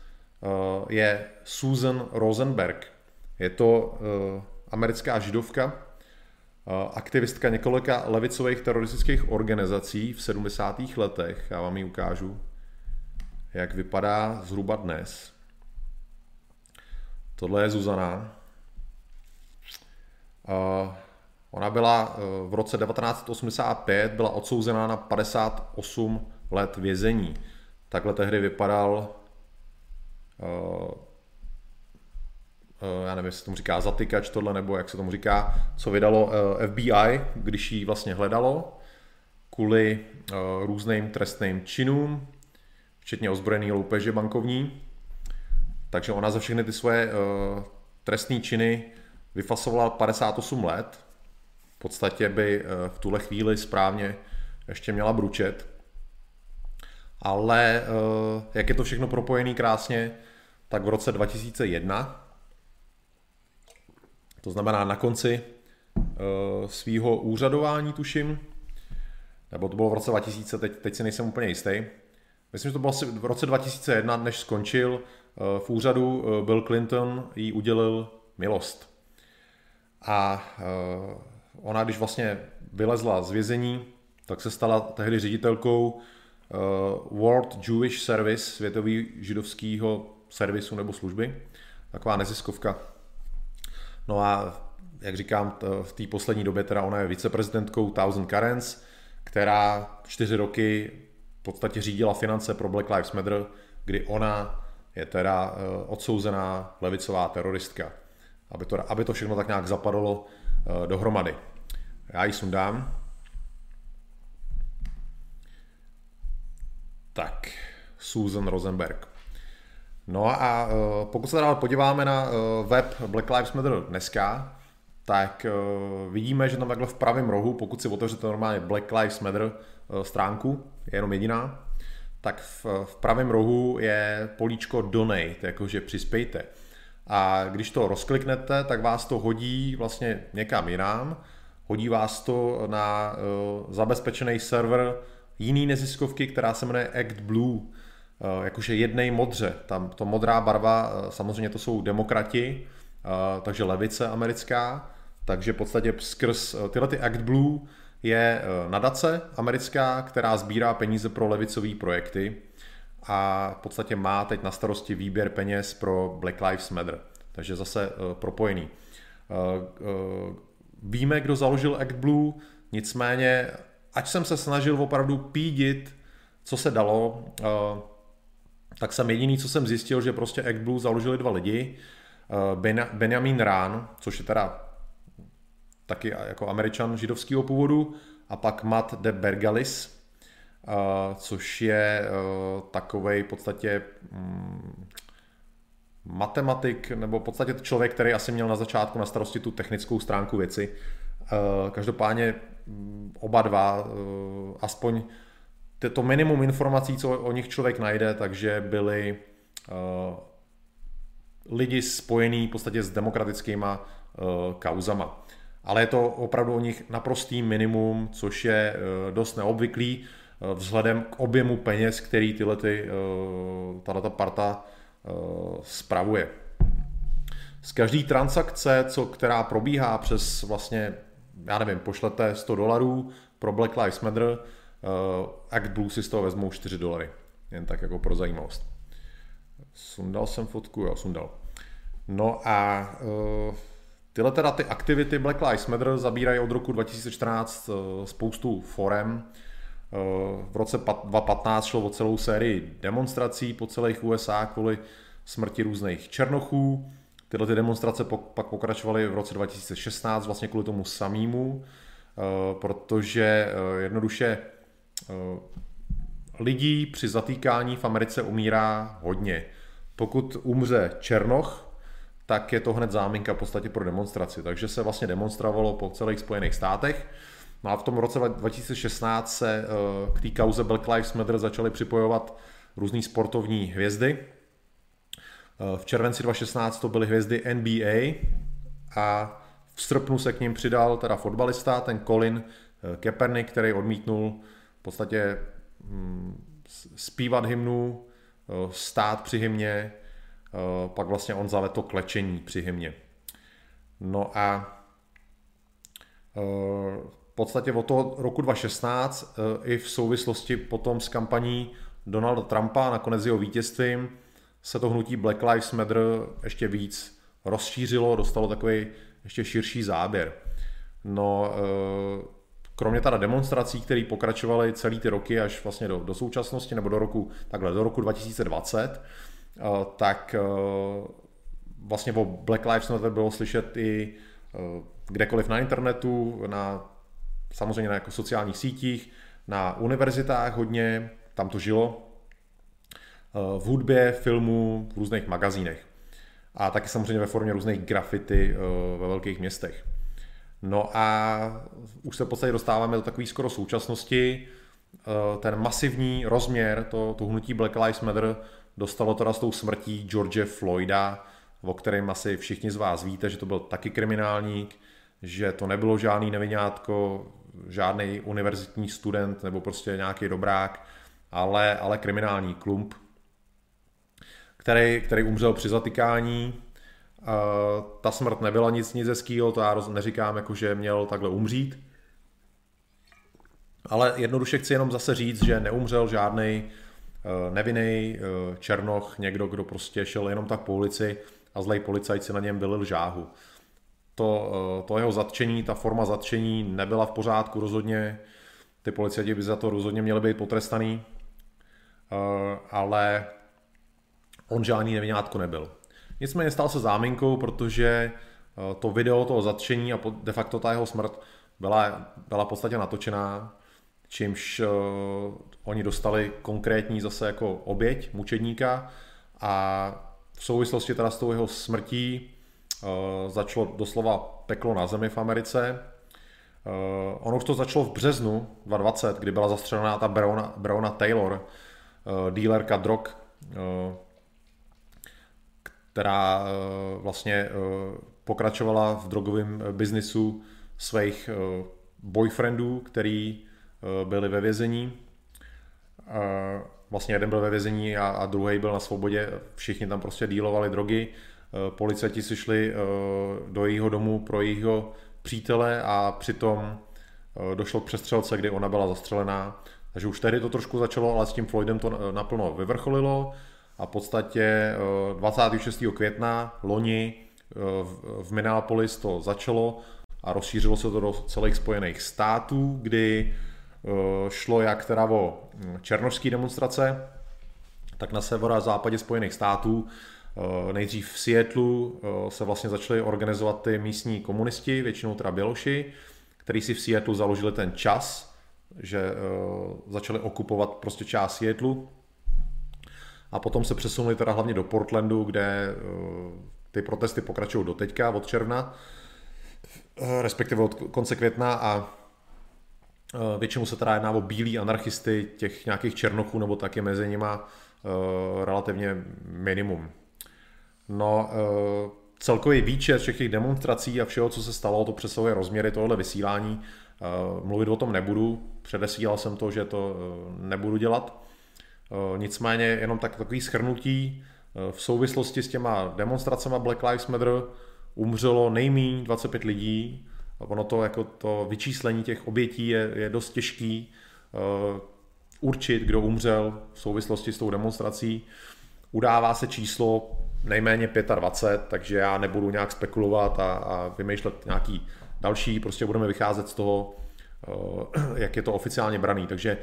je Susan Rosenberg. Je to americká židovka, aktivistka několika levicových teroristických organizací v 70. letech. Já vám ji ukážu, jak vypadá zhruba dnes. Tohle je Zuzana. Ona byla v roce 1985 byla odsouzená na 58 let vězení. Takhle tehdy vypadal e, já nevím, jestli tomu říká zatykač tohle, nebo jak se tomu říká, co vydalo FBI, když ji vlastně hledalo kvůli různým trestným činům, včetně ozbrojený loupeže bankovní. Takže ona za všechny ty svoje trestné činy vyfasovala 58 let. V podstatě by v tuhle chvíli správně ještě měla bručet. Ale jak je to všechno propojené krásně, tak v roce 2001, to znamená na konci uh, svýho úřadování, tuším, nebo to bylo v roce 2000, teď, teď si nejsem úplně jistý. Myslím, že to bylo asi v roce 2001, než skončil uh, v úřadu, Bill Clinton jí udělil milost. A ona, když vlastně vylezla z vězení, tak se stala tehdy ředitelkou World Jewish Service, světový židovského servisu nebo služby, taková neziskovka. No a jak říkám, v té poslední době teda ona je viceprezidentkou Thousand Currents, která čtyři roky v podstatě řídila finance pro Black Lives Matter, kdy ona je teda eh, odsouzená levicová teroristka. Aby to, aby to všechno tak nějak zapadlo eh, dohromady. Já ji sundám. Tak, Susan Rosenberg. No a uh, pokud se dál podíváme na uh, web Black Lives Matter dneska, tak uh, vidíme, že tam takhle v pravém rohu, pokud si otevřete normálně Black Lives Matter stránku, je jenom jediná, tak v, v pravém rohu je políčko Donate, jakože přispějte. A když to rozkliknete, tak vás to hodí vlastně někam jinam, hodí vás to na zabezpečený server jiný neziskovky, která se jmenuje Act Blue. Eh, jakože jednej modře. Tam to modrá barva, eh, samozřejmě to jsou demokrati, eh, takže levice americká, takže v podstatě skrz tyhle ty Act Blue je nadace americká, která sbírá peníze pro levicové projekty a v podstatě má teď na starosti výběr peněz pro Black Lives Matter. Takže zase propojený. Víme, kdo založil Act Blue, nicméně, ať jsem se snažil opravdu pídit, co se dalo, tak jsem jediný, co jsem zjistil, že prostě ActBlue založili dva lidi, eh, Benjamin Rán, což je teda taky jako američan židovského původu, a pak Matt de Bergalis, eh, což je eh, takovej v podstatě mm, matematik, nebo v podstatě člověk, který asi měl na začátku na starosti tu technickou stránku věci. Každopádně oba dva, aspoň to minimum informací, co o nich člověk najde, takže byli uh, lidi spojení v podstatě s demokratickýma uh, kauzama. Ale je to opravdu o nich naprostý minimum, což je dost neobvyklý vzhledem k objemu peněz, který tyhle ty, tato parta spravuje. Z každé transakce, co, která probíhá přes vlastně, já nevím, pošlete 100 dolarů pro Black Lives Matter, Uh, Act Blue si z toho vezmou 4 dolary. Jen tak jako pro zajímavost. Sundal jsem fotku, jo, sundal. No a uh, tyhle teda ty aktivity Black Lives Matter zabírají od roku 2014 uh, eh, spoustu forem. Uh, v roce 2015 šlo o celou sérii demonstrací po celých USA kvůli smrti různých černochů. Tyhle ty demonstrace pak pokračovaly v roce 2016 vlastně kvůli tomu samému, protože jednoduše Eh, lidí při zatýkání v Americe umírá hodně. Pokud umře Černoch, tak je to hned záminka v podstatě pro demonstraci. Takže se vlastně demonstrovalo po celých Spojených státech. No a v tom roce 2016 se eh, k té kauze Black Lives Matter začaly připojovat různé sportovní hvězdy. Eh, v červenci 2016 to byly hvězdy NBA a v srpnu se k ním přidal teda fotbalista, ten Colin Kaepernick, který odmítnul v podstatě hm, zpívat hymnu, eh, stát při hymně, eh, pak vlastně on zavedl to klečení při hymně. No a eh, v podstatě od toho roku 2016 i v souvislosti potom s kampaní Donalda Trumpa, nakonec jeho vítězstvím, se to hnutí Black Lives Matter ještě víc rozšířilo, dostalo takový ještě širší záběr. No, kromě teda demonstrací, které pokračovaly celý ty roky až vlastně do, do současnosti, nebo do roku, takhle, do roku 2020, eh, tak eh, vlastně o Black Lives Matter bylo slyšet i kdekoliv na internetu, na samozřejmě na jako sociálních sítích, na univerzitách hodně, tam to žilo, v hudbě, filmu, v různých magazínech. A taky samozřejmě ve formě různých grafity ve velkých městech. No a už se v podstatě dostáváme do takové skoro současnosti. Eh, ten masivní rozměr, to, to hnutí Black Lives Matter, dostalo teda s tou smrtí George Floyda, o kterém asi všichni z vás víte, že to byl taky kriminálník, že to nebylo žádný nevinátko, žádný univerzitní student nebo prostě nějaký dobrák, ale, ale kriminální klump, který, který umřel při zatykání ta smrt nebyla nic, nic hezkýho, to já neříkám, jako, že měl takhle umřít. Ale jednoduše chci jenom zase říct, že neumřel žádný uh, nevinný uh, černoch, někdo, kdo prostě šel jenom tak po ulici a zlej policajt si na něm vylil žáhu. To, uh, to jeho zatčení, ta forma zatčení nebyla v pořádku rozhodně. Ty policajti by za to rozhodně měli být potrestaný, ale on žádný nevinátko nebyl. Nicméně stal se záminkou, protože eh, to video toho zatčení a de facto ta jeho smrt byla, byla v podstatě natočená, čímž uh, oni dostali konkrétní zase jako oběť mučedníka a v souvislosti teda s tou jeho smrtí uh, začalo doslova peklo na zemi v Americe. Uh, ono už to začalo v březnu 2020, kdy byla zastřelená ta Breonna, Taylor, uh, dílerka drog, uh, která eh, vlastně eh, pokračovala v drogovém biznisu svých eh, boyfriendů, který byli ve vězení. Vlastně jeden byl ve vězení a, a druhý byl na svobodě. Všichni tam prostě dílovali drogy. Policajti si šli do jejího domu pro jejího přítele a přitom došlo k přestřelce, kdy ona byla zastřelená. Takže už tehdy to trošku začalo, ale s tím Floydem to naplno vyvrcholilo a v podstatě 26. Eh, května loni eh, v Minneapolis to začalo a rozšířilo se to do celých Spojených států, kdy eh, šlo jak teda o hm, černožské demonstrace, tak na severu a západě Spojených států. Nejdřív v Seattlu se vlastně začaly organizovat ty místní komunisti, většinou teda Běloši, který si v Seattlu založili ten čas, že začali okupovat prostě část Seattlu a potom se přesunuli teda hlavně do Portlandu, kde eh, ty protesty pokračují do teďka, od června, eh, respektive od konce května a eh, většinou se teda jedná o bílí anarchisty, těch nějakých černochů nebo taky mezi nima relativně minimum. No, celkový výčet všech těch demonstrací a všeho, co se stalo, to přesahuje rozměry tohohle vysílání. Mluvit o tom nebudu, předesílal jsem to, že to nebudu dělat. Eh, nicméně jenom tak, takový schrnutí eh, v souvislosti s těma demonstracemi Black Lives Matter umřelo nejméně 25 lidí. Ono to, jako to vyčíslení těch obětí je, je dost těžký uh, určit, kdo umřel v souvislosti s tou demonstrací. Udává se číslo nejméně 25, takže já nebudu nějak spekulovat a, a vymýšlet nějaký další, prostě budeme vycházet z toho, jak je to oficiálně braný. Takže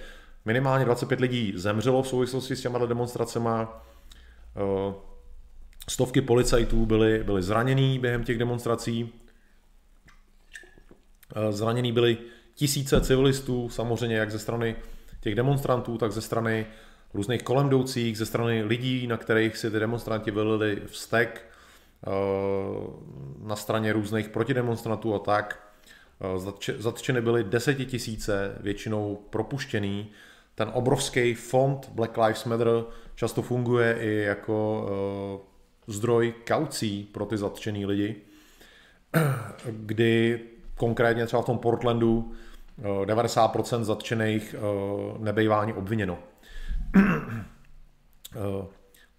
Minimálně 25 lidí zemřelo v souvislosti s těma demonstracemi. Eh, stovky policajtů byly, byly zraněný během těch demonstrací. Eh, zraněný byly tisíce civilistů, samozřejmě jak ze strany těch demonstrantů, tak ze strany různých kolem jdoucích, ze strany lidí, na kterých si ty demonstranti vylili vztek, eh, na straně různých protidemonstrantů a tak. Zatčeny byly desetitisíce, většinou propuštěný, ten obrovský fond Black Lives Matter často funguje i jako uh, zdroj kaucí pro ty zatčený lidi, kdy konkrétně třeba v tom Portlandu uh, 90% zatčených uh, nebejvá ani obviněno.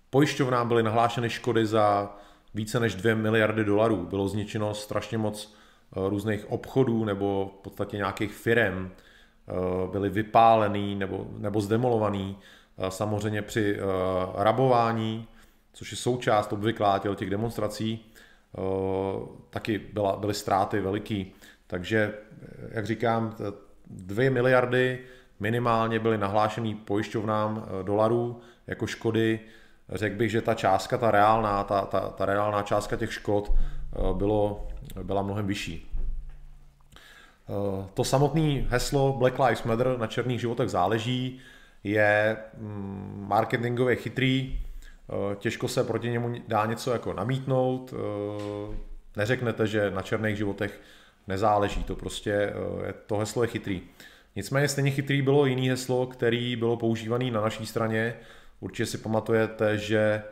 pojišťovnám byly nahlášeny škody za více než 2 miliardy dolarů. Bylo zničeno strašně moc různých obchodů nebo v podstatě nějakých firm, Eh, byly vypálený nebo, nebo zdemolovaný. Eh, samozřejmě při eh, rabování, což je součást obvyklá těch demonstrací, taky byla, byly ztráty veliký. Takže, jak říkám, 2 miliardy minimálně byly nahlášený pojišťovnám dolarů jako škody. řekl bych, že ta částka, ta reálná, ta, ta, ta reálná částka těch škod bylo, byla mnohem vyšší. To samotné heslo Black Lives Matter na černých životech záleží je mm, marketingově chytrý, těžko se proti němu dá něco jako namítnout, neřeknete, že na černých životech nezáleží, to prostě, to heslo je chytrý. Nicméně stejně chytrý bylo jiný heslo, který bylo používaný na naší straně. Určitě si pamatujete, že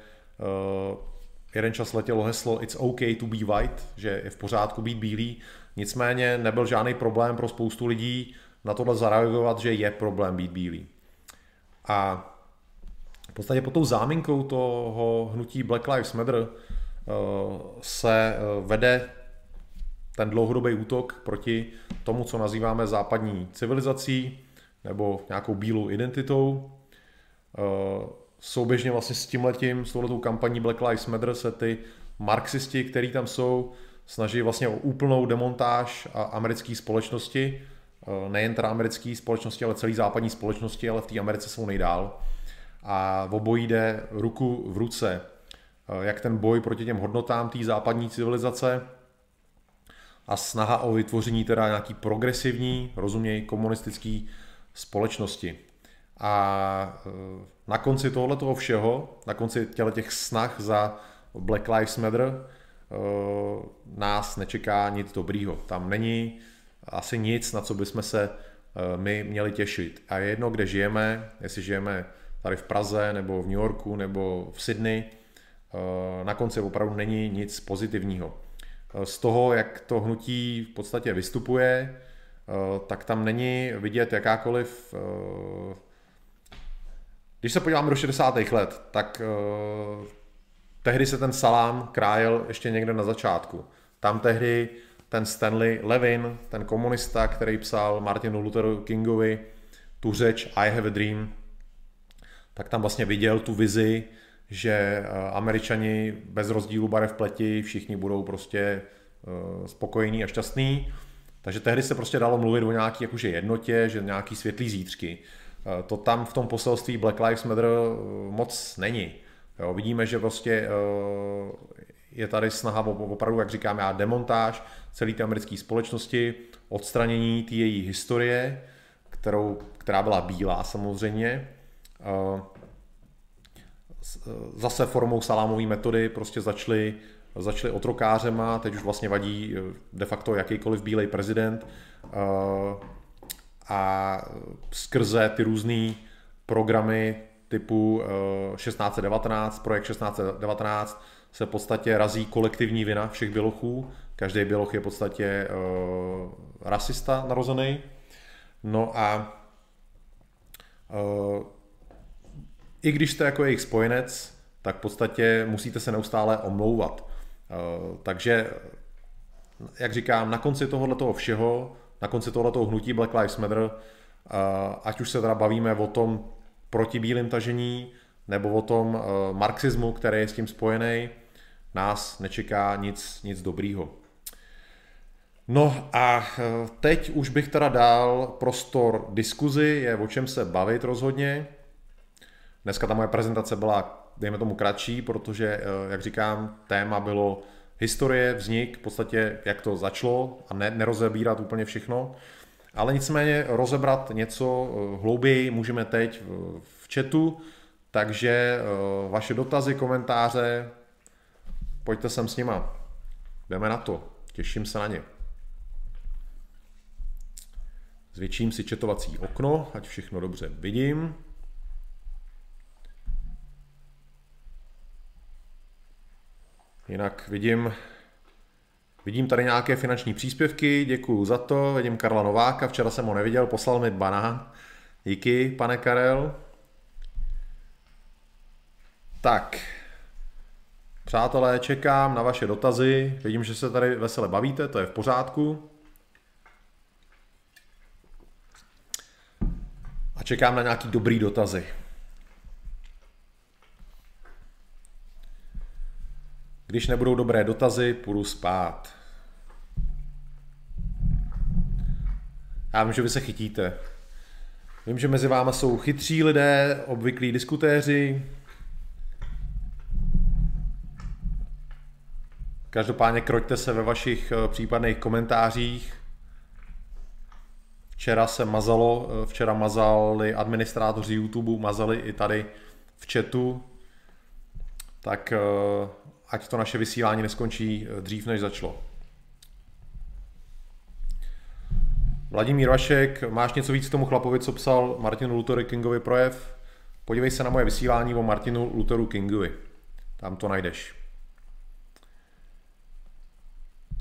jeden čas letělo heslo It's okay to be white, že je v pořádku být bílý. Nicméně nebyl žádný problém pro spoustu lidí na tohle zareagovat, že je problém být bílý. A v podstatě pod tou záminkou toho hnutí Black Lives Matter uh, se uh, vede ten dlouhodobý útok proti tomu, co nazýváme západní civilizací nebo nějakou bílou identitou. Eh, souběžně vlastně s tímhletím, s touhletou kampaní Black Lives Matter se ty marxisti, který tam jsou, snaží vlastně o úplnou demontáž americké společnosti, eh, nejen teda americké společnosti, ale celé západní společnosti, ale v té Americe jsou nejdál. A v obojí jde ruku v ruce, eh, jak ten boj proti těm hodnotám té západní civilizace, a snaha o vytvoření teda nějaký progresivní, rozuměj, komunistický společnosti. A e, na konci tohoto všeho, na konci těch snah za Black Lives Matter, nás nečeká nic dobrýho. Tam není asi nic, na co bychom se e, my měli těšit. A je jedno, kde žijeme, jestli žijeme tady v Praze, nebo v New Yorku, nebo v Sydney, na konci opravdu není nic pozitivního z toho, jak to hnutí v podstatě vystupuje, eh, tak tam není vidět jakákoliv... Eh, když se podíváme do 60. let, tak eh, tehdy se ten salám krájel ještě někde na začátku. Tam tehdy ten Stanley Levin, ten komunista, který psal Martinu Lutheru Kingovi tu řeč I have a dream, tak tam vlastně viděl tu vizi že eh, američani bez rozdílu barev pleti všichni budou prostě eh, spokojení a šťastní. Takže tehdy se prostě dalo mluvit o nějaký jakože jednotě, že nějaký světlý zítřky. Eh, to tam v tom poselství Black Lives Matter moc není. Jo, vidíme, že prostě je tady snaha opravdu, jak říkám já, demontáž celé té americké společnosti, odstranění té její historie, kterou, která byla bílá samozřejmě, zase formou salámové metody prostě začali, začali otrokářema, teď už vlastně vadí eh, de facto jakýkoliv bílej prezident eh, a skrze ty různé programy typu 1619, eh, projekt 1619 se v podstatě razí kolektivní vina všech bělochů. Každý běloch je v podstatě uh, rasista narozený. No a uh, i když jste jako jejich spojenec, tak v podstatě musíte se neustále omlouvat. Eh, takže, jak říkám, na konci tohoto všeho, na konci tohoto hnutí Black Lives Matter, eh, ať už se teda bavíme o tom proti bílým tažení, nebo o tom eh, marxismu, který je s tím spojený, nás nečeká nic, nic dobrýho. No a teď už bych teda dal prostor diskuzi, je o čem se bavit rozhodně. Dneska ta moje prezentace byla, dejme tomu, kratší, protože, eh, jak říkám, téma bylo historie, vznik, v podstatě jak to začalo a ne, nerozebírat úplně všechno. Ale nicméně rozebrat něco eh, hlouběji můžeme teď v chatu, takže eh, vaše dotazy, komentáře, pojďte sem s nima. Jdeme na to. Těším se na ně. Zvětším si četovací okno, ať všechno dobře vidím. Jinak vidím, vidím tady nějaké finanční příspěvky, děkuji za to. Vidím Karla Nováka, včera jsem ho neviděl, poslal mi banán. Díky, pane Karel. Tak, přátelé, čekám na vaše dotazy. Vidím, že se tady vesele bavíte, to je v pořádku. A čekám na nějaký dobrý dotazy. Když nebudou dobré dotazy, půjdu spát. Já vím, že vy se chytíte. Vím, že mezi váma jsou chytří lidé, obvyklí diskutéři. Každopádně kroťte se ve vašich eh, případných komentářích. Včera se mazalo, eh, včera mazali administrátoři YouTube, mazali i tady v chatu. Tak eh, ať to naše vysílání neskončí dřív, než začalo. Vladimír Vašek, máš něco víc k tomu chlapovi, co psal Martinu Luther Kingovi projev? Podívej se na moje vysílání o Martinu Lutheru Kingovi. Tam to najdeš.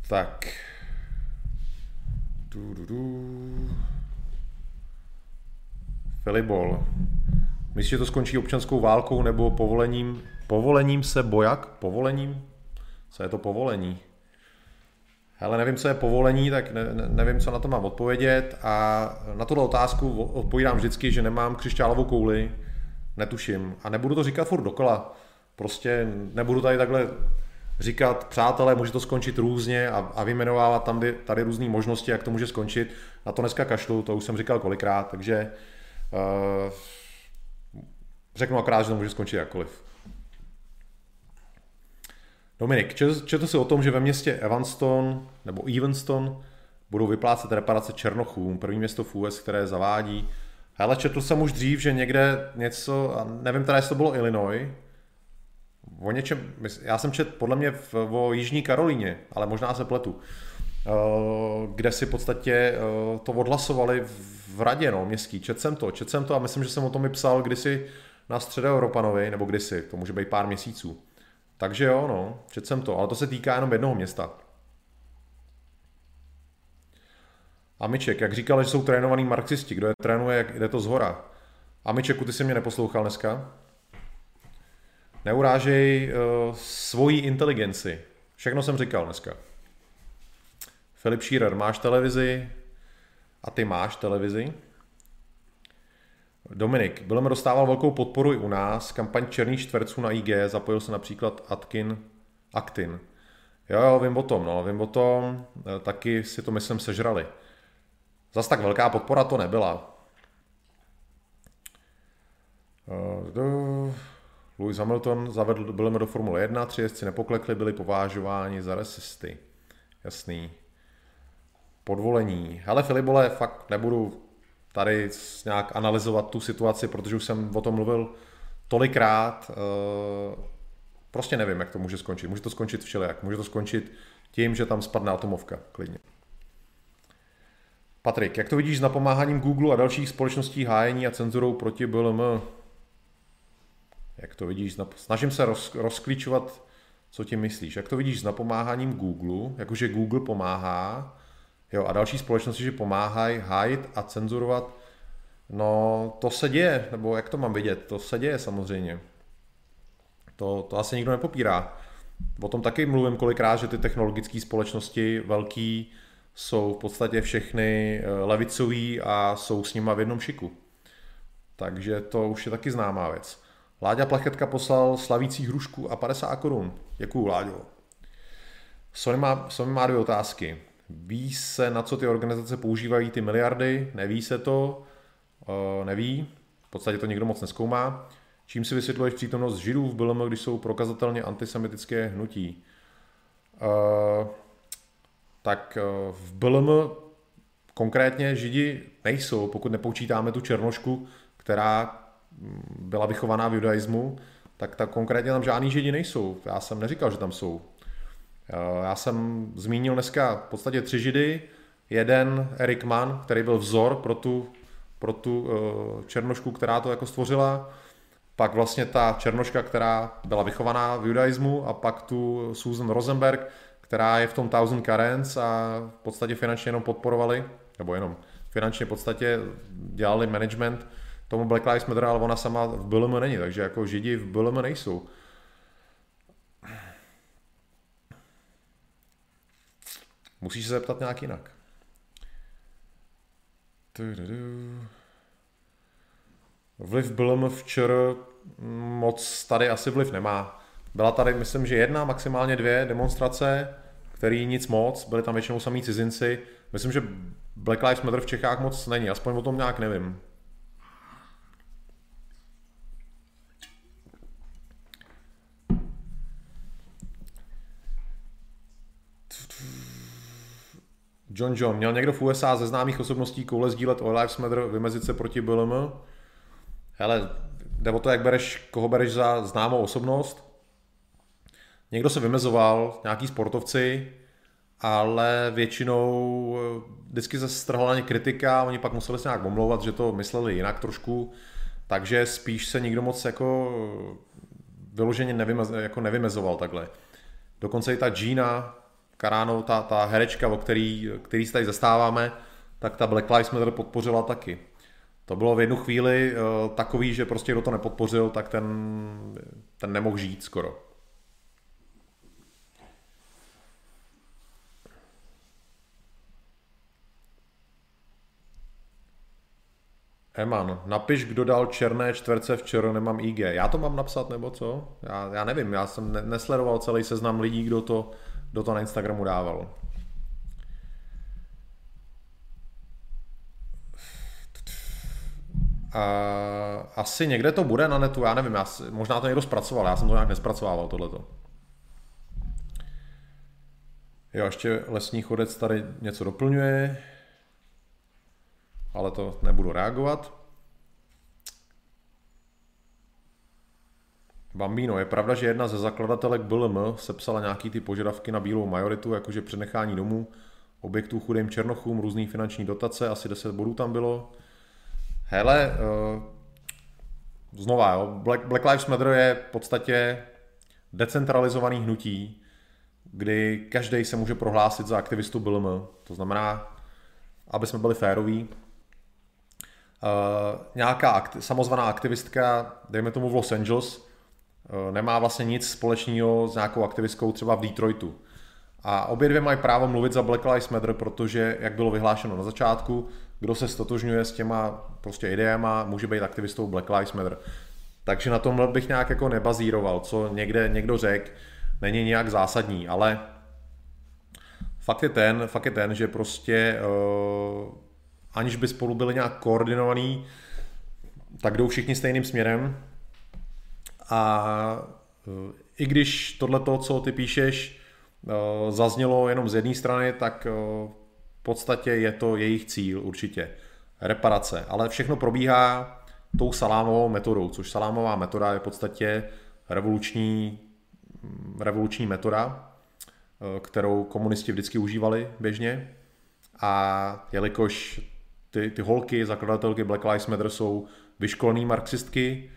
Tak. Du, du, du. Filibol. Myslíš, že to skončí občanskou válkou nebo povolením? Povolením se bojak? Povolením? Co je to povolení? Hele, nevím, co je povolení, tak ne, nevím, co na to mám odpovědět a na tuto otázku odpovídám vždycky, že nemám křišťálovou kouli, netuším a nebudu to říkat furt dokola. Prostě nebudu tady takhle říkat, přátelé, může to skončit různě a, a vyjmenovávat tam tady různé možnosti, jak to může skončit. Na to dneska kašlu, to už jsem říkal kolikrát, takže uh, řeknu akorát, že to může skončit jakkoliv. Dominik, četl si o tom, že ve městě Evanston nebo Evanston budou vyplácet reparace Černochům, první město v US, které zavádí. Ale četl jsem už dřív, že někde něco, nevím teda, jestli to bylo Illinois, o něčem, já jsem čet podle mě v, o Jižní Karolíně, ale možná se pletu, eh, kde si v podstatě eh, to odhlasovali v radě no, městský. Čet jsem to, čet jsem to a myslím, že jsem o tom i psal kdysi na Středoevropanovi, nebo kdysi, to může být pár měsíců. Takže jo, no, čet jsem to, ale to se týká jenom jednoho města. Amiček, jak říkal, že jsou trénovaní marxisti, kdo je trénuje, jak jde to zhora. Amičeku, ty jsi mě neposlouchal dneska? Neurážej uh, svoji inteligenci. Všechno jsem říkal dneska. Filip Šírer, máš televizi? A ty máš televizi? Dominik, Bilem dostával velkou podporu i u nás, kampaň černých čtverců na IG, zapojil se například Atkin, Actin. Jo, jo, vím o tom, no, vím o tom, eh, taky si to myslím sežrali. Zas tak velká podpora to nebyla. Uh, Lewis Hamilton zavedl Bileme do Formule 1, tři jezdci nepoklekli, byli povážováni za rasisty. Jasný. Podvolení. Hele Filibole, fakt nebudu tady nějak analyzovat tu situaci, protože už jsem o tom mluvil tolikrát. Eh, prostě nevím, jak to může skončit. Může to skončit všelijak. Může to skončit tím, že tam spadne atomovka, klidně. Patrik, jak to vidíš s napomáháním Google a dalších společností hájení a cenzurou proti BLM? Jak to vidíš? Snažím se roz, rozklíčovat, co tím myslíš. Jak to vidíš s napomáháním Google, jakože Google pomáhá, jo, a další společnosti, že pomáhají hájit a cenzurovat, no to se děje, nebo jak to mám vidět, to se děje samozřejmě. To, to asi nikdo nepopírá. O tom taky mluvím kolikrát, že ty technologické společnosti velký jsou v podstatě všechny eh, levicový a jsou s nima v jednom šiku. Takže to už je taky známá věc. Láďa Plachetka poslal slavící hrušku a 50 korun. Děkuju, Láďo. Sony má, Sony má dvě otázky. Ví se, na co ty organizace používají ty miliardy? Neví se to? Uh, neví. V podstatě to nikdo moc neskoumá. Čím si vysvětluješ přítomnost židů v BLM, když jsou prokazatelně antisemitické hnutí? Uh, tak uh, v BLM konkrétně židi nejsou, pokud nepočítáme tu černošku, která byla vychovaná v judaismu, tak, tak konkrétně tam žádný židi nejsou. Já jsem neříkal, že tam jsou. Já jsem zmínil dneska v podstatě tři židy. Jeden Erik Mann, který byl vzor pro tu, pro tu eh, černošku, která to jako stvořila. Pak vlastně ta černoška, která byla vychovaná v judaismu a pak tu Susan Rosenberg, která je v tom Thousand Currents a v podstatě finančně jenom podporovali, nebo jenom finančně v podstatě dělali management tomu Black Lives Matter, ale ona sama v BLM není, takže jako židi v BLM nejsou. Musíš se zeptat nějak jinak. Vliv BLM včera moc tady asi vliv nemá. Byla tady, myslím, že jedna, maximálně dvě demonstrace, který nic moc, byli tam většinou samý cizinci. Myslím, že Black Lives Matter v Čechách moc není, aspoň o tom nějak nevím. John John, měl někdo v USA ze známých osobností koule sdílet All Lives Matter, vymezit se proti BLM? Hele, jde o to, jak bereš, koho bereš za známou osobnost. Někdo se vymezoval, nějaký sportovci, ale většinou eh, vždycky se strhla na ně kritika, oni pak museli se nějak omlouvat, že to mysleli jinak trošku, takže spíš se nikdo moc jako vyloženě nevymez, jako nevymezoval takhle. Dokonce i ta Gina Carano, ta, ta herečka, o který, který se tady zastáváme, tak ta Black Lives Matter podpořila taky. To bylo v jednu chvíli uh, takový, že prostě kdo to nepodpořil, tak ten, ten nemohl žít skoro. Eman, napiš, kdo dal černé čtverce včera, nemám IG. Já to mám napsat, nebo co? Já, já nevím, já jsem ne- nesledoval celý seznam lidí, kdo to, kdo to na Instagramu dával. A asi někde to bude na netu, já nevím, já, možná to někdo zpracoval, já jsem to nějak nespracovával tohleto. Jo, ještě lesní chodec tady něco doplňuje ale to nebudu reagovat. Bambino, je pravda, že jedna ze zakladatelek BLM sepsala nějaký ty požadavky na bílou majoritu, jakože přenechání domů, objektů chudým černochům, různý finanční dotace, asi 10 bodů tam bylo. Hele, uh, znova, jo, Black, Black Lives Matter je v podstatě decentralizovaný hnutí, kdy každý se může prohlásit za aktivistu BLM. To znamená, aby jsme byli féroví, Uh, nějaká akti- samozvaná aktivistka, dejme tomu v Los Angeles, nemá vlastně nic společného s nějakou aktivistkou třeba v Detroitu. A obě dvě mají právo mluvit za Black Lives Matter, protože, jak bylo vyhlášeno na začátku, kdo se stotožňuje s těma prostě ideama, může být aktivistou Black Lives Matter. Takže na tom bych nějak jako nebazíroval, co někde někdo řekl, není nějak zásadní, ale fakt je ten, fakt je ten, že prostě uh, aniž by spolu byli nějak koordinovaný, tak jdou všichni stejným směrem. A e, i když tohle, co ty píšeš, e, zaznělo jenom z jedné strany, tak e, v podstatě je to jejich cíl určitě. Reparace. Ale všechno probíhá tou salámovou metodou, což salámová metoda je v podstatě revoluční, revoluční metoda, kterou komunisti vždycky užívali běžně. A jelikož ty, ty holky, zakladatelky Black Lives Matter jsou vyškolený marxistky,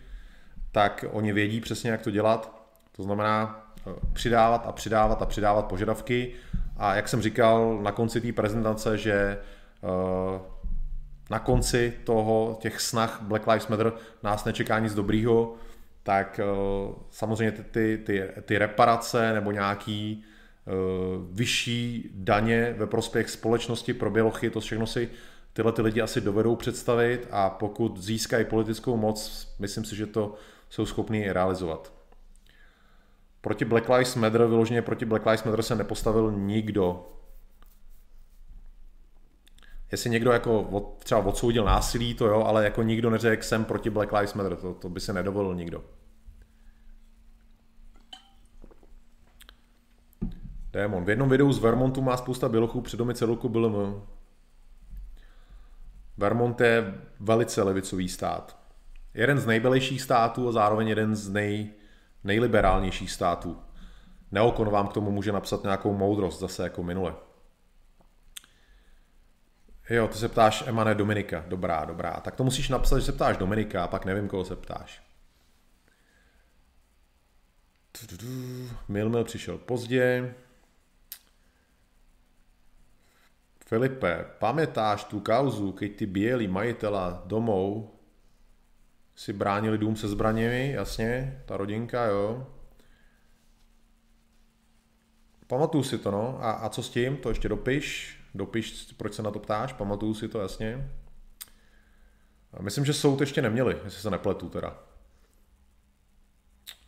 tak oni vědí přesně, jak to dělat. To znamená eh, přidávat a přidávat a přidávat požadavky. A jak jsem říkal na konci té prezentace, že eh, na konci toho, těch snah Black Lives Matter nás nečeká nic dobrýho, tak eh, samozřejmě ty, ty, ty, ty reparace nebo nějaký vyšší daně ve prospěch společnosti pro bělochy, to všechno si tyhle ty lidi asi dovedou představit a pokud získají politickou moc, myslím si, že to jsou schopni realizovat. Proti Black Lives Matter, vyloženě proti Black Lives Matter se nepostavil nikdo. Jestli někdo jako od, třeba odsoudil násilí, to jo, ale jako nikdo neřekl, jsem proti Black Lives Matter, to, to by se nedovolil nikdo. Démon. V jednom videu z Vermontu má spousta bělochů před domy celku BLM. Vermont je velice levicový stát. Jeden z nejbělejších států a zároveň jeden z nej, nejliberálnějších států. Neokon vám k tomu může napsat nějakou moudrost zase jako minule. Jo, ty se ptáš Emane Dominika. Dobrá, dobrá. Tak to musíš napsat, že se ptáš Dominika a pak nevím, koho se ptáš. Milmil přišel pozdě. Filipe, pamätáš tú kauzu, keď ty bieli majitela domov si bránili dům se zbraněmi, jasně, ta rodinka, jo. Pamatuju si to, no. A, a co s tím? To ještě dopiš. Dopiš, proč se na to ptáš. Pamatuju si to, jasně. Myslím, že soud ještě neměli, jestli se nepletu teda.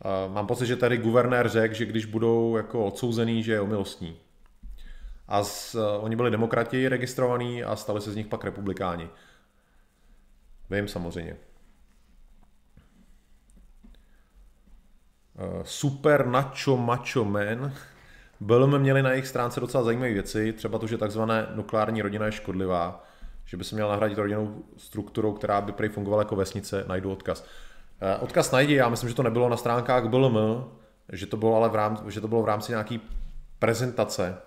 A mám pocit, že tady guvernér řekl, že když budou jako odsouzený, že je omilostní. A z, uh, oni byli demokrati registrovaní a stali se z nich pak republikáni. Vím samozřejmě. Super Nacho Macho Man BLM měli na jejich stránce docela zajímavé věci, třeba to, že takzvané nukleární rodina je škodlivá, že by se měla nahradit rodinnou strukturou, která by prej fungovala jako vesnice, najdu odkaz. Eh, odkaz najdi, já myslím, že to nebylo na stránkách BLM, že to bylo ale v rámci, že to bylo v rámci nějaký prezentace.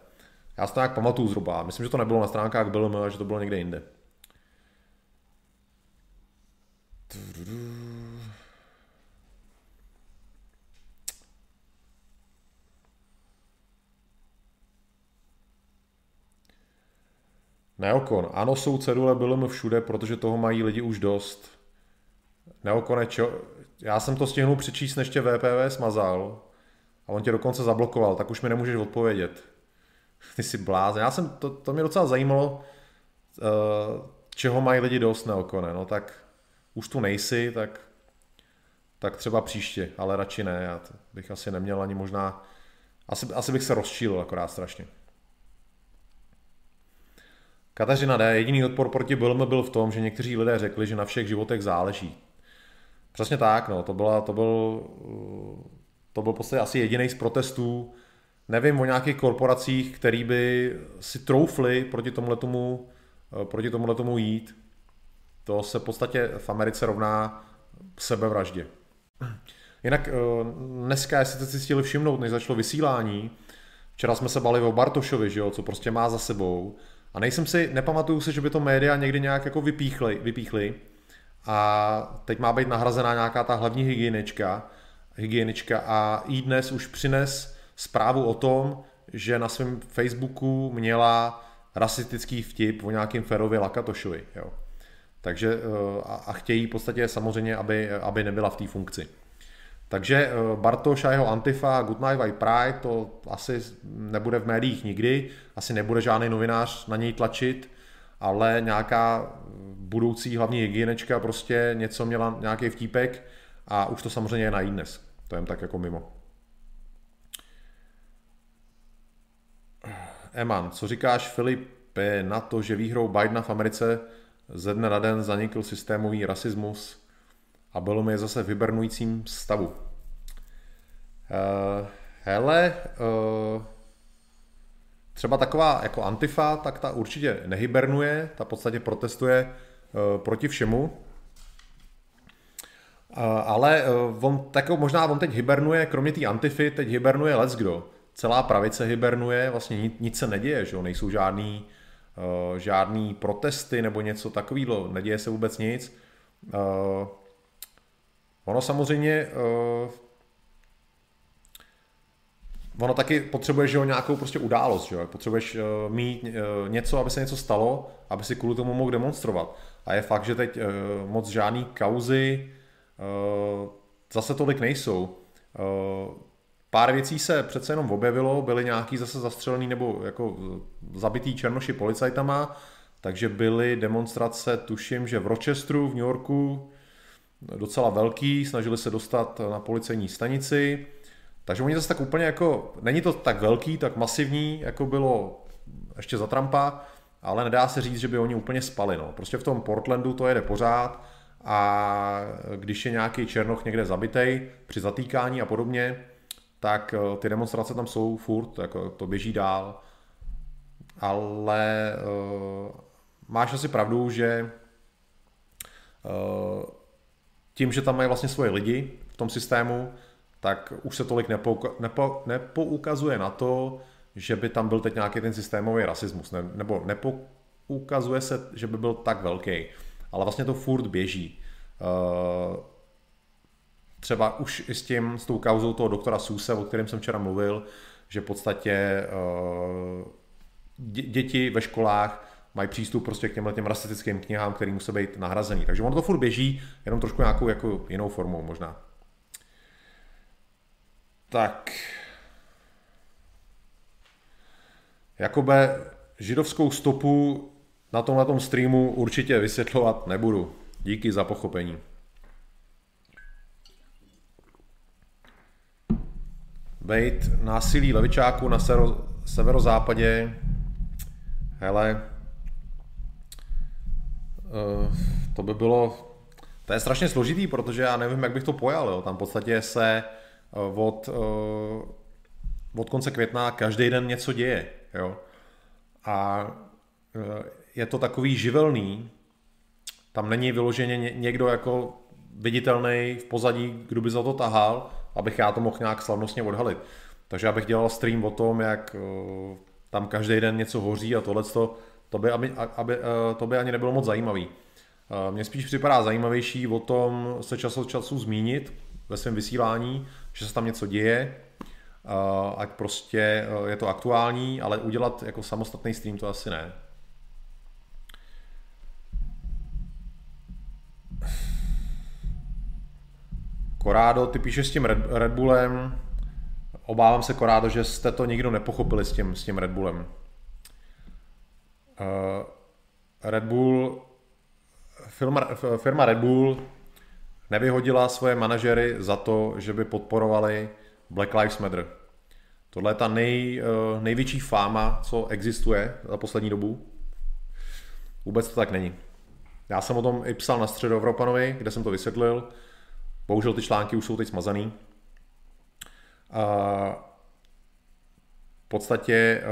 Já si to nějak pamatuju zhruba. Myslím, že to nebylo na stránkách BLM, že to bylo někde jinde. Neokon. Ano, jsou cedule BLM všude, protože toho mají lidi už dost. Neokone, čo? Já jsem to stihnul přečíst, než tě VPV smazal a on tě dokonce zablokoval, tak už mi nemůžeš odpovědět. Ty jsi blázen. Já jsem, to, to mě docela zajímalo, uh, čeho mají lidi dost Neokone. No tak už tu nejsi, tak, tak třeba příště, ale radši ne. Já bych asi neměl ani možná, asi, asi bych se rozčílil akorát strašně. Kateřina D. Jediný odpor proti Bilme byl v tom, že někteří lidé řekli, že na všech životech záleží. Přesně tak, no, to, byla, to byl, to byl prostě asi jediný z protestů. Nevím o nějakých korporacích, který by si troufli proti tomu tomu, proti tomu tomu jít. To se v podstatě v Americe rovná sebevraždě. Jinak eh, dneska, jestli jste si chtěli všimnout, než začalo vysílání, včera jsme se bali o Bartošovi, že jo, co prostě má za sebou, a nejsem si, nepamatuju si, že by to média někdy nějak jako vypíchly, vypíchly. A teď má být nahrazená nějaká ta hlavní hygienička, hygienička a jí dnes už přines zprávu o tom, že na svém Facebooku měla rasistický vtip o nějakým Ferovi Lakatošovi. Jo. Takže eh, a chtějí v podstatě samozřejmě, aby, aby nebyla v té funkci. Takže eh, Bartoš a jeho Antifa, Good Night White Pride, to asi nebude v médiích nikdy, asi nebude žádný novinář na něj tlačit, ale nějaká budoucí hlavní hygienečka prostě něco měla, nějaký vtípek a už to samozřejmě je na dnes. To je tak jako mimo. Eman, co říkáš Filipe na to, že výhrou Bidena v Americe ze dne na den zanikl systémový rasismus a bylo mi zase v hibernujícím stavu. Uh, hele, uh, třeba taková jako Antifa, tak ta určitě nehybernuje, ta v podstatě protestuje uh, proti všemu. Uh, ale uh, on, tak možná on teď hibernuje, kromě té Antify, teď hibernuje kdo. Celá pravice hibernuje, vlastně nic, nic se neděje, že jo? nejsou žádný, uh, žádný protesty nebo něco takového, neděje se vůbec nic. Ono samozřejmě uh, ono taky potřebuje, že jo, nějakou prostě událost, jo? potřebuješ uh, mít uh, něco, aby se něco stalo, aby si kvůli tomu mohl demonstrovat. A je fakt, že teď uh, moc žádný kauzy uh, zase tolik nejsou. Uh, pár věcí se přece jenom objevilo, byly nějaký zase zastřelený nebo jako zabitý černoši policajtama, takže byly demonstrace, tuším, že v Rochesteru v New Yorku, docela velký, snažili se dostat na policejní stanici, takže oni zase tak úplně jako, není to tak velký, tak masivní, jako bylo ještě za Trumpa, ale nedá se říct, že by oni úplně spali. No. Prostě v tom Portlandu to jede pořád a když je nějaký černoch někde zabitej při zatýkání a podobně, tak eh, ty demonstrace tam jsou furt, jako to běží dál. Ale uh, máš asi pravdu, že uh, tím, že tam mají vlastně svoje lidi v tom systému, tak už se tolik nepouka, nepo, nepoukazuje na to, že by tam byl teď nějaký ten systémový rasismus, ne, nebo nepoukazuje se, že by byl tak velký, ale vlastně to furt běží. Uh, třeba už i s tím, s tou kauzou toho doktora Suse, o kterém jsem včera mluvil, že v podstatě uh, děti ve školách mají přístup prostě k těmhle těm rasistickým knihám, který musí být nahrazený. Takže ono to furt běží, jenom trošku nějakou jako jinou formou možná. Tak. Jakobe židovskou stopu na tomhle streamu určitě vysvětlovat nebudu. Díky za pochopení. Bejt násilí levičáků na severozápadě. Hele, to by bylo, to je strašně složitý, protože já nevím, jak bych to pojal, jo. tam v podstatě se eh, od, eh, od konce května každý den něco děje. Jo? A je to takový živelný, tam není vyloženě někdo jako viditelný v pozadí, kdo by za to tahal, abych já to mohl nějak slavnostně odhalit. Takže abych dělal stream o tom, jak tam každý den něco hoří a tohle to by, aby, aby, uh, to by ani nebylo moc zajímavý. Uh, mně spíš připadá zajímavější o tom se čas od času zmínit ve svém vysílání, že se tam něco děje, ať prostě je to aktuální, ale udělat jako samostatný stream to asi ne. Korádo, ty píšeš s tím Red, Red Bullem, obávám se Korádo, že jste to nikdo nepochopili s tím, s tím Red Bullem. Uh, Red Bull, firma, firma Red Bull nevyhodila svoje manažery za to, že by podporovali Black Lives Matter. Tohle je ta nej, uh, největší fáma, co existuje za poslední dobu. Vůbec to tak není. Já jsem o tom i psal na středu Evropanovi, kde jsem to vysvětlil. Bohužel ty články už jsou teď smazaný. v podstatě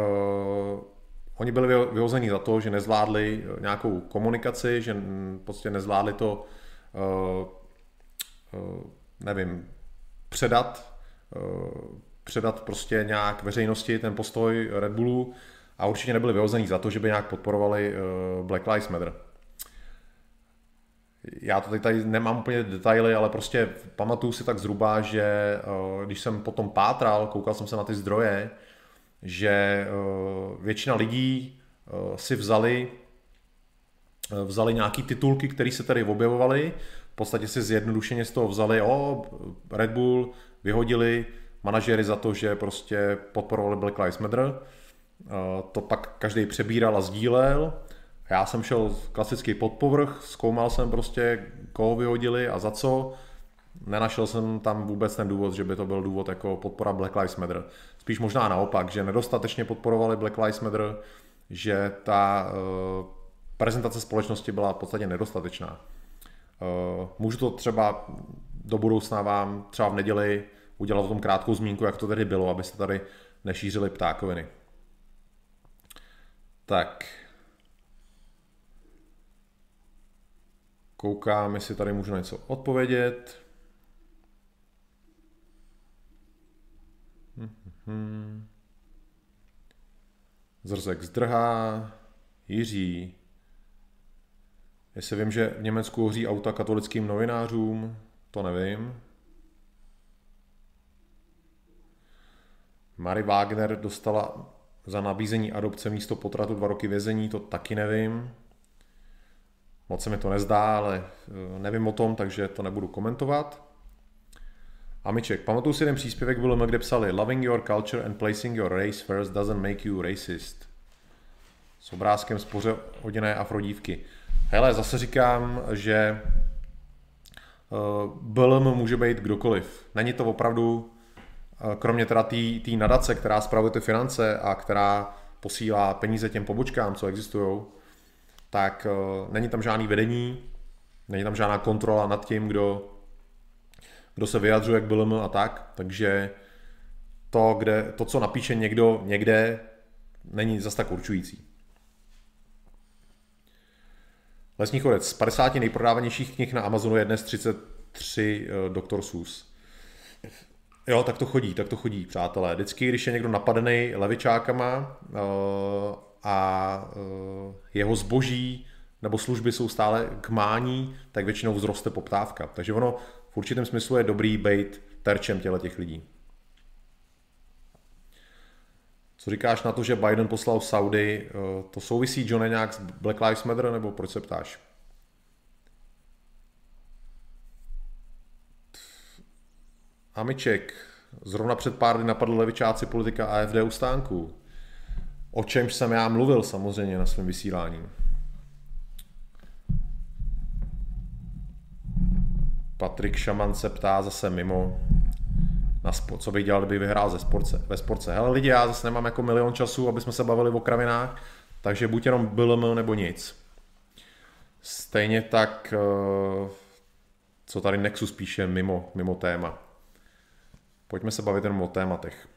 oni byli vyhozeni za to, že nezvládli nějakou komunikaci, že prostě nezvládli to, uh, uh, nevím, předat, předat prostě nějak veřejnosti ten postoj Red Bullu a určitě nebyli vyhozeni za to, že by nějak podporovali Black Lives Matter. Já to tady nemám úplně detaily, ale prostě pamatuju si tak zhruba, že eh, když jsem potom pátral, koukal jsem se na ty zdroje, že eh, většina lidí eh, si vzali, vzali nějaký titulky, které se tady objevovaly, v podstatě si zjednodušeně z toho vzali, o, Red Bull vyhodili manažery za to, že prostě podporovali Black Lives Matter, to pak každý přebíral a sdílel, já jsem šel klasicky pod povrch, zkoumal jsem prostě, koho vyhodili a za co. Nenašel jsem tam vůbec ten důvod, že by to byl důvod jako podpora Black Lives Matter. Spíš možná naopak, že nedostatečně podporovali Black Lives Matter, že ta uh, prezentace společnosti byla v podstatě nedostatečná. Uh, můžu to třeba do budoucna vám třeba v neděli udělat o tom krátkou zmínku, jak to tedy bylo, abyste tady nešířili ptákoviny. Tak, Koukám, jestli tady můžu něco odpovědět. Zrzek zdrhá. Jiří. Jestli vím, že v Německu hoří auta katolickým novinářům, to nevím. Mary Wagner dostala za nabízení adopce místo potratu dva roky vězení, to taky nevím. Moc se mi to nezdá, ale eh, nevím o tom, takže to nebudu komentovat. Amiček, pamatuju si jeden příspěvek byl, kde psali Loving your culture and placing your race first doesn't make you racist. S obrázkem spoře hodiné afrodívky. Hele, zase říkám, že eh, BLM může být kdokoliv. Není to opravdu, uh, kromě teda té nadace, která spravuje ty finance a která posílá peníze těm pobočkám, co existují, tak uh, není tam žádný vedení, není tam žádná kontrola nad tím, kdo, kdo se vyjadřuje k BLM a tak, takže to, kde, to, co napíše někdo někde, není zas tak určující. Lesní chodec. Z 50 nejprodávanějších knih na Amazonu je dnes 33 uh, Dr. Seuss. Jo, tak to chodí, tak to chodí, přátelé. Vždycky, když je někdo napadený levičákama uh, a eh, jeho zboží nebo služby jsou stále k mání, tak většinou vzroste poptávka. Takže ono v určitém smyslu je dobrý být terčem těle těch lidí. Co říkáš na to, že Biden poslal Saudi? Eh, to souvisí, John, nějak s Black Lives Matter, nebo proč se ptáš? Amiček, zrovna před pár dny napadl levičáci politika AFD u stánku o čemž jsem já mluvil samozřejmě na svém vysílání. Patrik Šaman se ptá zase mimo, na spo, co bych dělal, kdyby vyhrál ze sportce, ve sportce. Hele lidi, já zase nemám jako milion času, aby jsme se bavili o kravinách, takže buď jenom BLM nebo nic. Stejně tak, eh, co tady Nexus píše mimo, mimo téma. Pojďme se bavit jenom o tématech.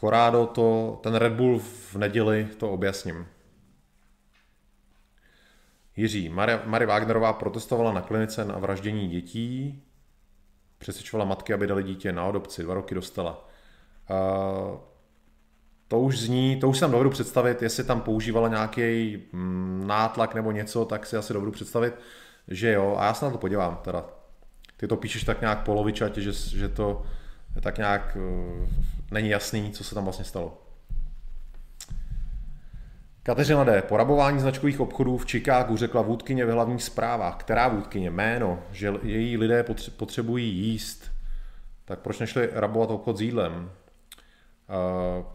Corrado to, ten Red Bull v neděli to objasním. Jiří, Marie, Marie Wagnerová protestovala na klinice na vraždění dětí, přesvědčovala matky, aby dali dítě na adopci, dva roky dostala. Uh, to už zní, to už jsem dovedu představit, jestli tam používala nějaký mm, nátlak nebo něco, tak si asi dovedu představit, že jo. A já se na to podívám teda. Ty to píšeš tak nějak polovičatě, že, že to tak nějak uh, není jasný, co se tam vlastně stalo. Kateřina D. Porabování značkových obchodů v Chicagu řekla vůdkyně ve hlavních zprávách. Která vůdkyně? Jméno, že její lidé potřebují jíst. Tak proč nešli rabovat obchod s jídlem? Uh,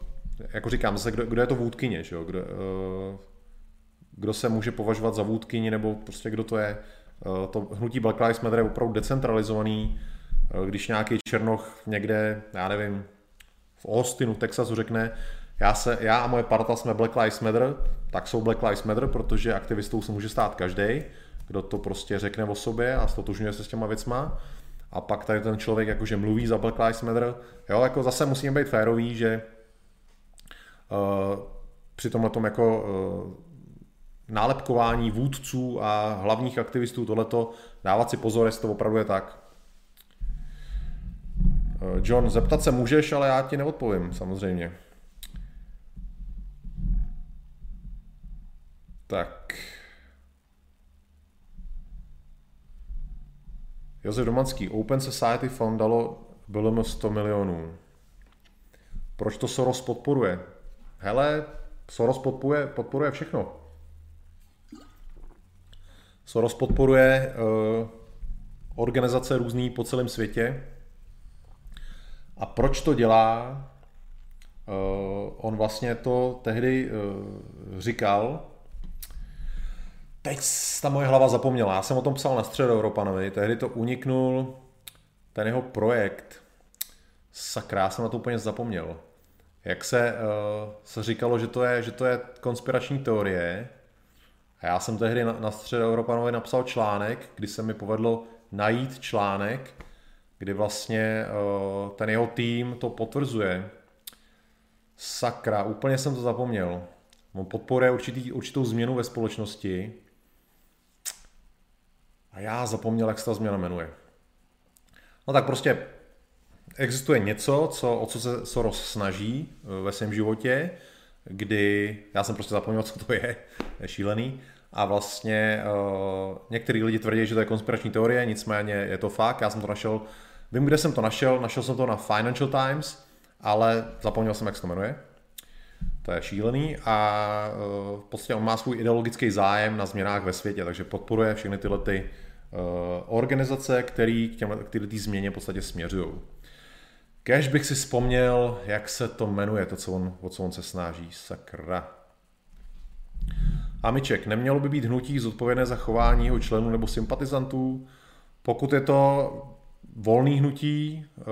jako říkám, zase, kdo, kdo je to vůdkyně, že jo? Kdo, uh, kdo se může považovat za vůdkyni, nebo prostě kdo to je. Uh, to hnutí Black Lives Matter je opravdu decentralizovaný. Uh, když nějaký černoch někde, já nevím, v Austinu, Texasu řekne, já, se, já a moje parta jsme Black Lives Matter, tak jsou Black Lives Matter, protože aktivistou se může stát každý, kdo to prostě řekne o sobě a stotožňuje se s těma věcma. A pak tady ten člověk jakože mluví za Black Lives Matter. Jo, jako zase musíme být férový, že uh, při tomhle tom jako uh, nálepkování vůdců a hlavních aktivistů tohleto, dávat si pozor, jestli to opravdu je tak. Uh, John, zeptat se můžeš, ale já ti neodpovím, samozřejmě. Tak. Josef Domanský, Open Society Fund dalo BLM 100 milionů. Proč to Soros podporuje? Hele, Soros podporuje, podporuje všechno. Soros podporuje uh, organizace různý po celém světě. A proč to dělá? Uh, on vlastně to tehdy uh, říkal, Teď ta moje hlava zapomněla. Já jsem o tom psal na středu Europanovi, tehdy to uniknul ten jeho projekt. Sakra, já jsem na to úplně zapomněl. Jak se, uh, se říkalo, že to, je, že to je konspirační teorie. A já jsem tehdy na, na středu Europanovi napsal článek, kdy se mi povedlo najít článek, kdy vlastně uh, ten jeho tým to potvrzuje. Sakra, úplně jsem to zapomněl. On podporuje určitý, určitou změnu ve společnosti, a já zapomněl, jak se ta změna jmenuje. No tak prostě existuje něco, co, o co se Soros snaží eh, ve svém životě, kdy já jsem prostě zapomněl, co to je, je šílený. A vlastně uh, některý lidi tvrdí, že to je konspirační teorie, nicméně je to fakt. Já jsem to našel, vím, kde jsem to našel, našel jsem to na Financial Times, ale zapomněl jsem, jak se to jmenuje. To je šílený a uh, v podstatě on má svůj ideologický zájem na změnách ve světě, takže podporuje všechny tyhle ty Eh, organizace, který k těm, tyhle tý změně v podstatě směřují. Kež bych si vzpomněl, jak se to jmenuje, to, co on, o co on se snaží. Sakra. Amiček, nemělo by být hnutí zodpovědné za chování jeho členů nebo sympatizantů? Pokud je to volný hnutí, eh,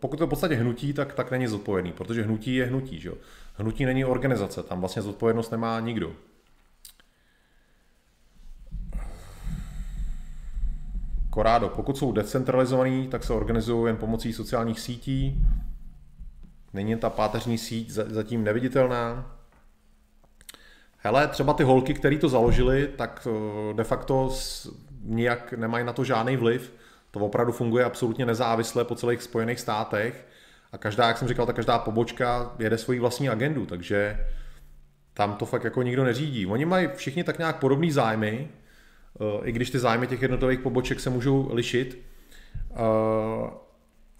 pokud to je v podstatě hnutí, tak, tak není zodpovědný, protože hnutí je hnutí. Že? Hnutí není organizace, tam vlastně zodpovědnost nemá nikdo. Corrado, pokud jsou decentralizovaný, tak se organizují jen pomocí sociálních sítí. Není ta páteřní síť zatím neviditelná. Hele, třeba ty holky, které to založili, tak eh, de facto nijak nemají na to žádný vliv. To opravdu funguje absolutně nezávisle po celých Spojených státech a každá, jak jsem říkal, ta každá pobočka jede svoji vlastní agendu, takže tam to fakt jako nikdo neřídí. Oni mají všichni tak nějak podobný zájmy, i když ty zájmy těch jednotlivých poboček se můžou lišit, eh,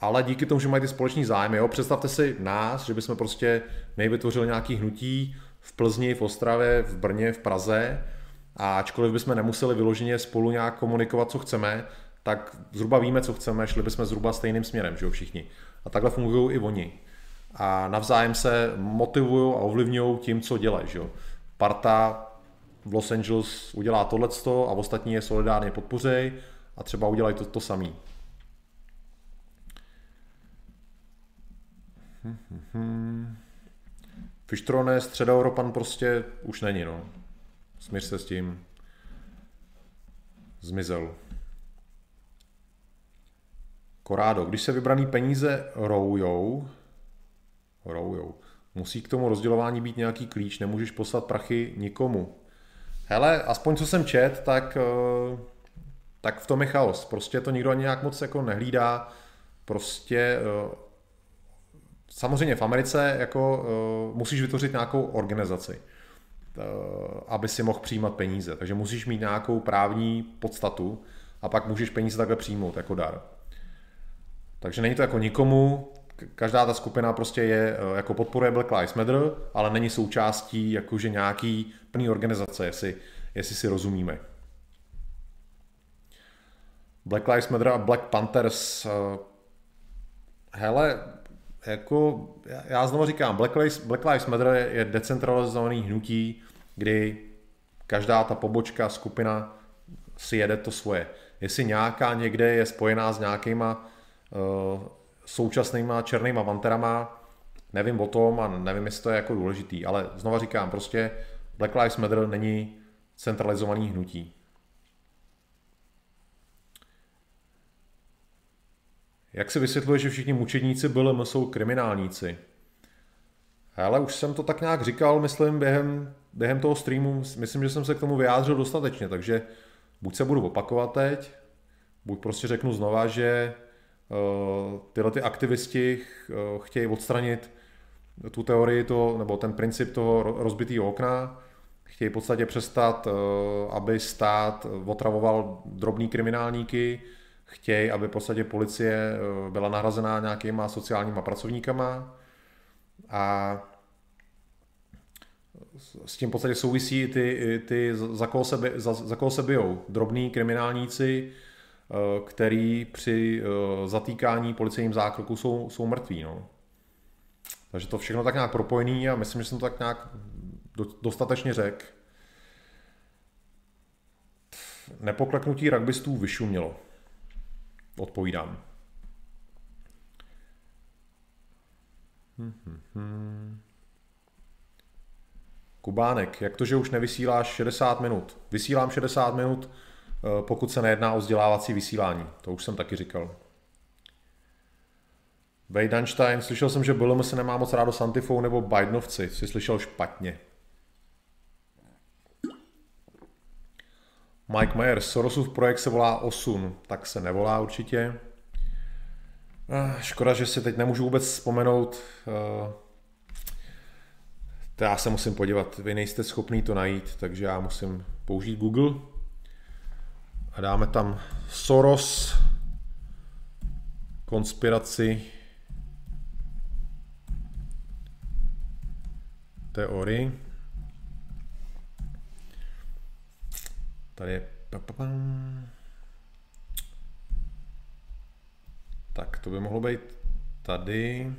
ale díky tomu, že mají ty společný zájmy, jo, představte si nás, že bychom prostě nejvytvořili nějaký hnutí v Plzni, v Ostravě, v Brně, v Praze a ačkoliv bychom nemuseli vyloženě spolu nějak komunikovat, co chceme, tak zhruba víme, co chceme, šli bychom zhruba stejným směrem, že jo, všichni. A takhle fungují i oni. A navzájem se motivují a ovlivňují tím, co dělají, že jo. Parta v Los Angeles udělá tohleto a ostatní je solidárně podpořej a třeba udělají to, to samý. Fištrone, středoevropan prostě už není, no. Smíř se s tím. Zmizel. Korádo, když se vybraný peníze roujou, Roujou. Musí k tomu rozdělování být nějaký klíč, nemůžeš poslat prachy nikomu. Hele, aspoň co jsem čet, tak, eh, tak v tom je chaos. Prostě to nikdo ani nějak moc jako nehlídá. Prostě eh, samozřejmě v Americe jako eh, musíš vytvořit nějakou organizaci, aby si mohl přijímat peníze. Takže musíš mít nějakou právní podstatu a pak můžeš peníze takhle přijmout jako dar. Takže není to jako nikomu, každá ta skupina prostě je, eh, jako podporuje Black Lives Matter, ale není součástí jakože nějaký plný organizace, jestli, jestli si rozumíme. Black Lives Matter a Black Panthers, eh, hele, jako, já znovu říkám, Black Lives, Black Lives Matter je, je decentralizovaný hnutí, kdy každá ta pobočka, skupina si jede to svoje. Jestli nějaká někde je spojená s nějakýma uh, současnýma černýma vanterama, nevím o tom a nevím, jestli to je jako důležitý, ale znova říkám, prostě Black Lives Matter není centralizovaný hnutí. Jak se vysvětluje, že všichni mučedníci byli jsou kriminálníci? Ale už jsem to tak nějak říkal, myslím, během, během toho streamu, myslím, že jsem se k tomu vyjádřil dostatečně, takže buď se budu opakovat teď, buď prostě řeknu znova, že tyhle ty aktivisti eh, chtějí odstranit tu teorii to, nebo ten princip toho rozbitého okna, chtějí v podstatě přestat, eh, aby stát otravoval drobný kriminálníky, chtějí, aby v podstatě policie byla nahrazená nějakýma sociálníma pracovníkama a s tím v podstatě souvisí ty, ty za, koho se, za, za koho se bijou. Drobní kriminálníci, Eh, který při eh, zatýkání policejním zákroku jsou, jsou mrtví. No. Takže to všechno tak nějak propojený a myslím, že jsem to tak nějak dostatečně řekl. Nepokleknutí rugbystů vyšumělo. Odpovídám. Kubánek, jak to, že už nevysíláš 60 minut? Vysílám 60 minut, Eh, pokud se nejedná o vzdělávací vysílání. To už jsem taky říkal. Weidenstein, slyšel jsem, že BLM se nemá moc rádo s Antifou nebo Bidenovci. Jsi slyšel špatně. Mike Myers, Sorosův projekt se volá Osun, tak se nevolá určitě. Eh, škoda, že si teď nemůžu vůbec vzpomenout. Eh, to já se musím podívat, vy nejste schopný to najít, takže já musím použít Google dáme tam Soros, konspiraci, teorii. Tady je tak to by mohlo být tady.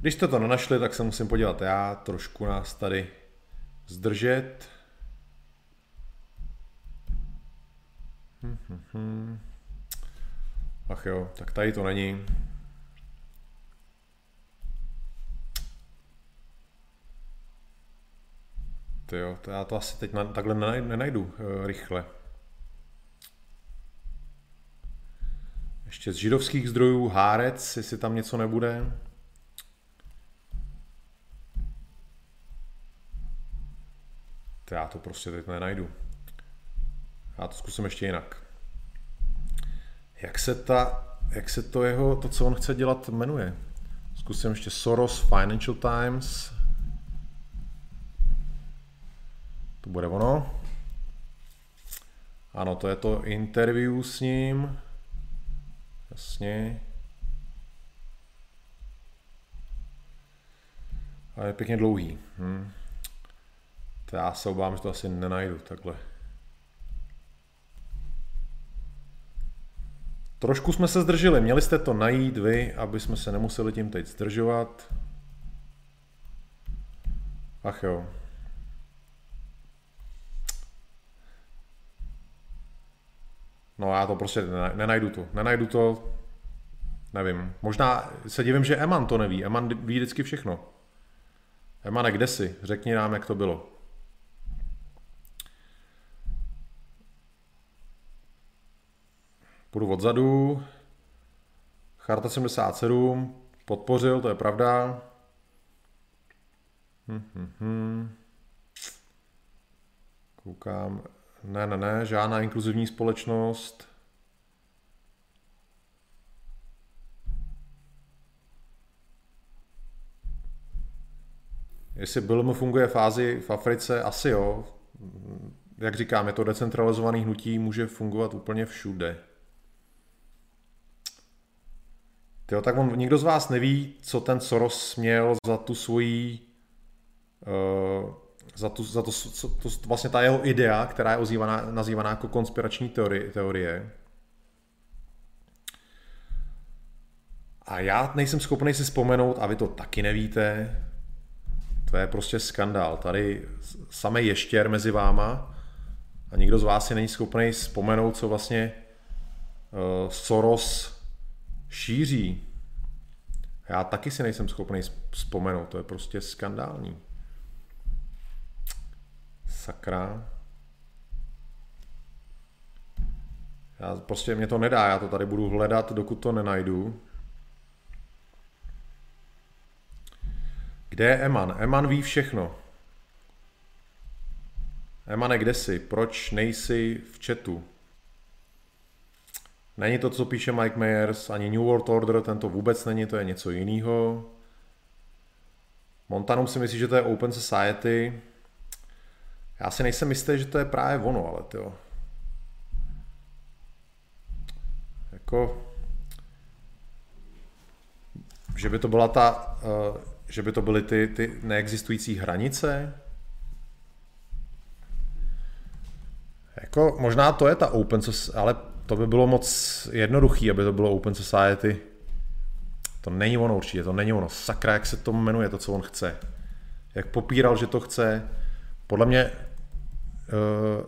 Když jste to nenašli, tak se musím podívat já, trošku nás tady zdržet. Ach jo, tak tady to není. Ty jo, to já to asi teď na, takhle nenajdu uh, rychle. Ještě z židovských zdrojů Hárec, jestli tam něco nebude. To já to prostě teď nenajdu. Já to zkusím ještě jinak. Jak se, ta, jak se to jeho, to, co on chce dělat, jmenuje? Zkusím ještě Soros Financial Times. To bude ono. Ano, to je to interview s ním. Jasně. A je pěkně dlouhý. Hm. To já se obávám, že to asi nenajdu takhle. Trošku jsme se zdrželi, měli jste to najít vy, aby jsme se nemuseli tím teď zdržovat. Ach jo. No já to prostě nenajdu to. Nenajdu to, nevím. Možná se divím, že Eman to neví. Eman ví vždycky všechno. Emane, kde jsi? Řekni nám, jak to bylo. Půjdu odzadu. Charta 77. podpořil, to je pravda. Hm, hm, hm. Koukám. Ne, ne, ne, žádná inkluzivní společnost. Jestli BLM funguje fázi v Africe, asi jo. Jak říkám, je to decentralizovaný hnutí, může fungovat úplně všude. Tyjo, tak on, nikdo z vás neví, co ten Soros měl za tu svoji uh, za, tu, za to, co, to, vlastně ta jeho idea, která je ozývaná, nazývaná jako konspirační teorie, teorie. A já nejsem schopný si vzpomenout, a vy to taky nevíte, to je prostě skandál. Tady samý ještěr mezi váma a nikdo z vás si není schopný vzpomenout, co vlastně uh, Soros šíří. Já taky si nejsem schopný vzpomenout, to je prostě skandální. Sakra. Já prostě mě to nedá, já to tady budu hledat, dokud to nenajdu. Kde je Eman? Eman ví všechno. Emane, kde jsi? Proč nejsi v chatu? Není to, co píše Mike Myers, ani New World Order, tento vůbec není, to je něco jiného. Montanum si myslí, že to je Open Society. Já si nejsem jistý, že to je právě ono, ale to Jako, že by to byla ta, uh, že by to byly ty, ty neexistující hranice. Jako, možná to je ta open society, ale to by bylo moc jednoduchý, aby to bylo open society. To není ono určitě, to není ono. Sakra, jak se to jmenuje, to, co on chce. Jak popíral, že to chce. Podle mě uh,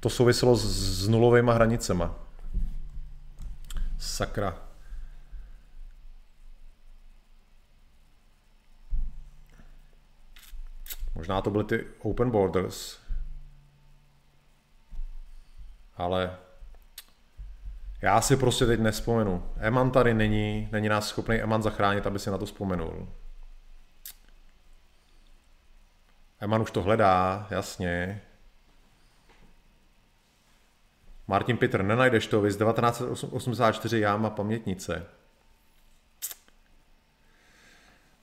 to souviselo s, s nulovými hranicema. Sakra. Možná to byly ty open borders, ale já si prostě teď nespomenu. Eman tady není, není nás schopný Eman zachránit, aby si na to vzpomenul. Eman už to hledá, jasně. Martin Peter, nenajdeš to, z 1984 jáma pamětnice.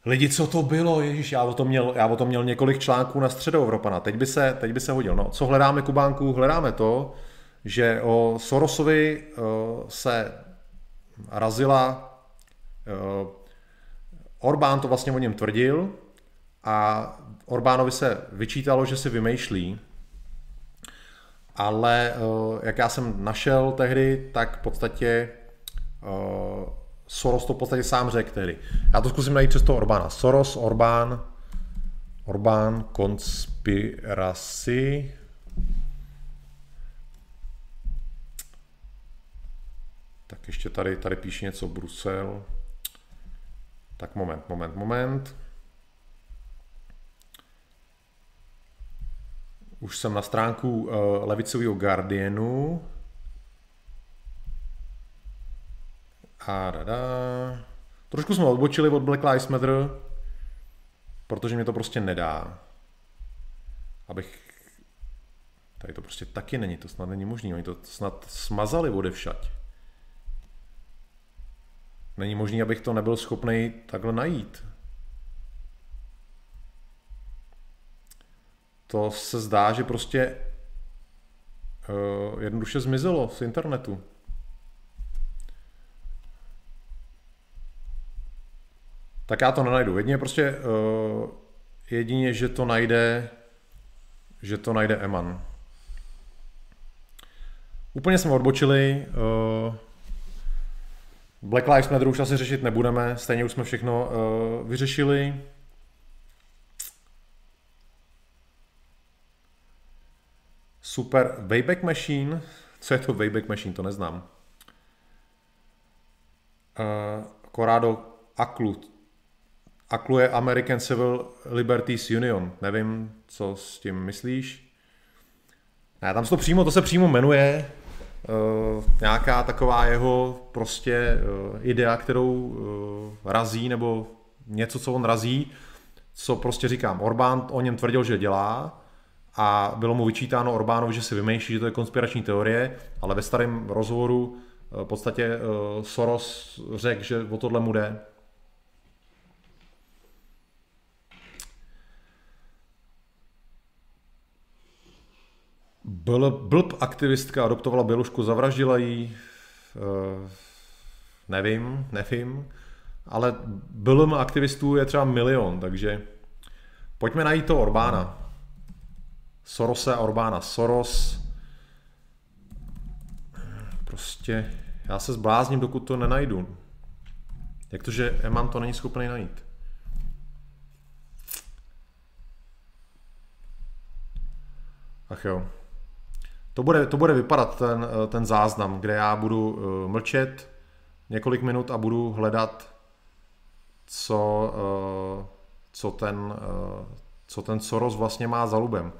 Lidi, co to bylo? Ježíš, já o tom měl, já o tom měl několik článků na Evropana. Teď by se, teď by se hodil. No, co hledáme, Kubánku? Hledáme to, že o Sorosovi uh, se razila uh, Orbán to vlastně o něm tvrdil a Orbánovi se vyčítalo, že si vymýšlí, ale uh, jak já jsem našel tehdy, tak v podstatě Soros to v podstatě sám řekl tehdy. Já to zkusím najít přes toho Orbána. Soros, Orbán, Orbán, konspiraci. Ještě tady, tady píše něco Brusel. Tak moment, moment, moment. Už jsem na stránku uh, levicového Guardianu. A da, da. Trošku jsme odbočili od Black Lives Matter, protože mě to prostě nedá. Abych... Tady to prostě taky není, to snad není možné. Oni to snad smazali odevšať. Není možné, abych to nebyl schopný takhle najít. To se zdá, že prostě uh, jednoduše zmizelo z internetu. tak já to nenajdu. Jedině prostě uh, jedině, že to najde že to najde Eman. Úplně jsme odbočili. Uh, Black Lives Matter už asi řešit nebudeme, stejně už jsme všechno uh, vyřešili. Super Wayback Machine. Co je to Wayback Machine, to neznám. Uh, Corrado Aklu, akluje American Civil Liberties Union. Nevím, co s tím myslíš. Ne, tam se to přímo, to se přímo jmenuje nějaká taková jeho prostě idea, kterou razí, nebo něco, co on razí, co prostě říkám, Orbán o něm tvrdil, že dělá a bylo mu vyčítáno Orbánovi, že si vymýšlí, že to je konspirační teorie, ale ve starém rozhovoru v podstatě Soros řekl, že o tohle mu jde. Byl, blb aktivistka adoptovala Bělušku, zavraždila jí, uh, nevím, nevím, ale blm aktivistů je třeba milion, takže pojďme najít to Orbána. Sorose a Orbána. Soros, prostě já se zblázním, dokud to nenajdu. Jak to, že Eman to není schopný najít? Ach jo. To bude, to bude vypadat ten, ten záznam, kde já budu uh, mlčet několik minut a budu hledat, co, uh, co, ten, uh, co ten Soros vlastně má za lubem.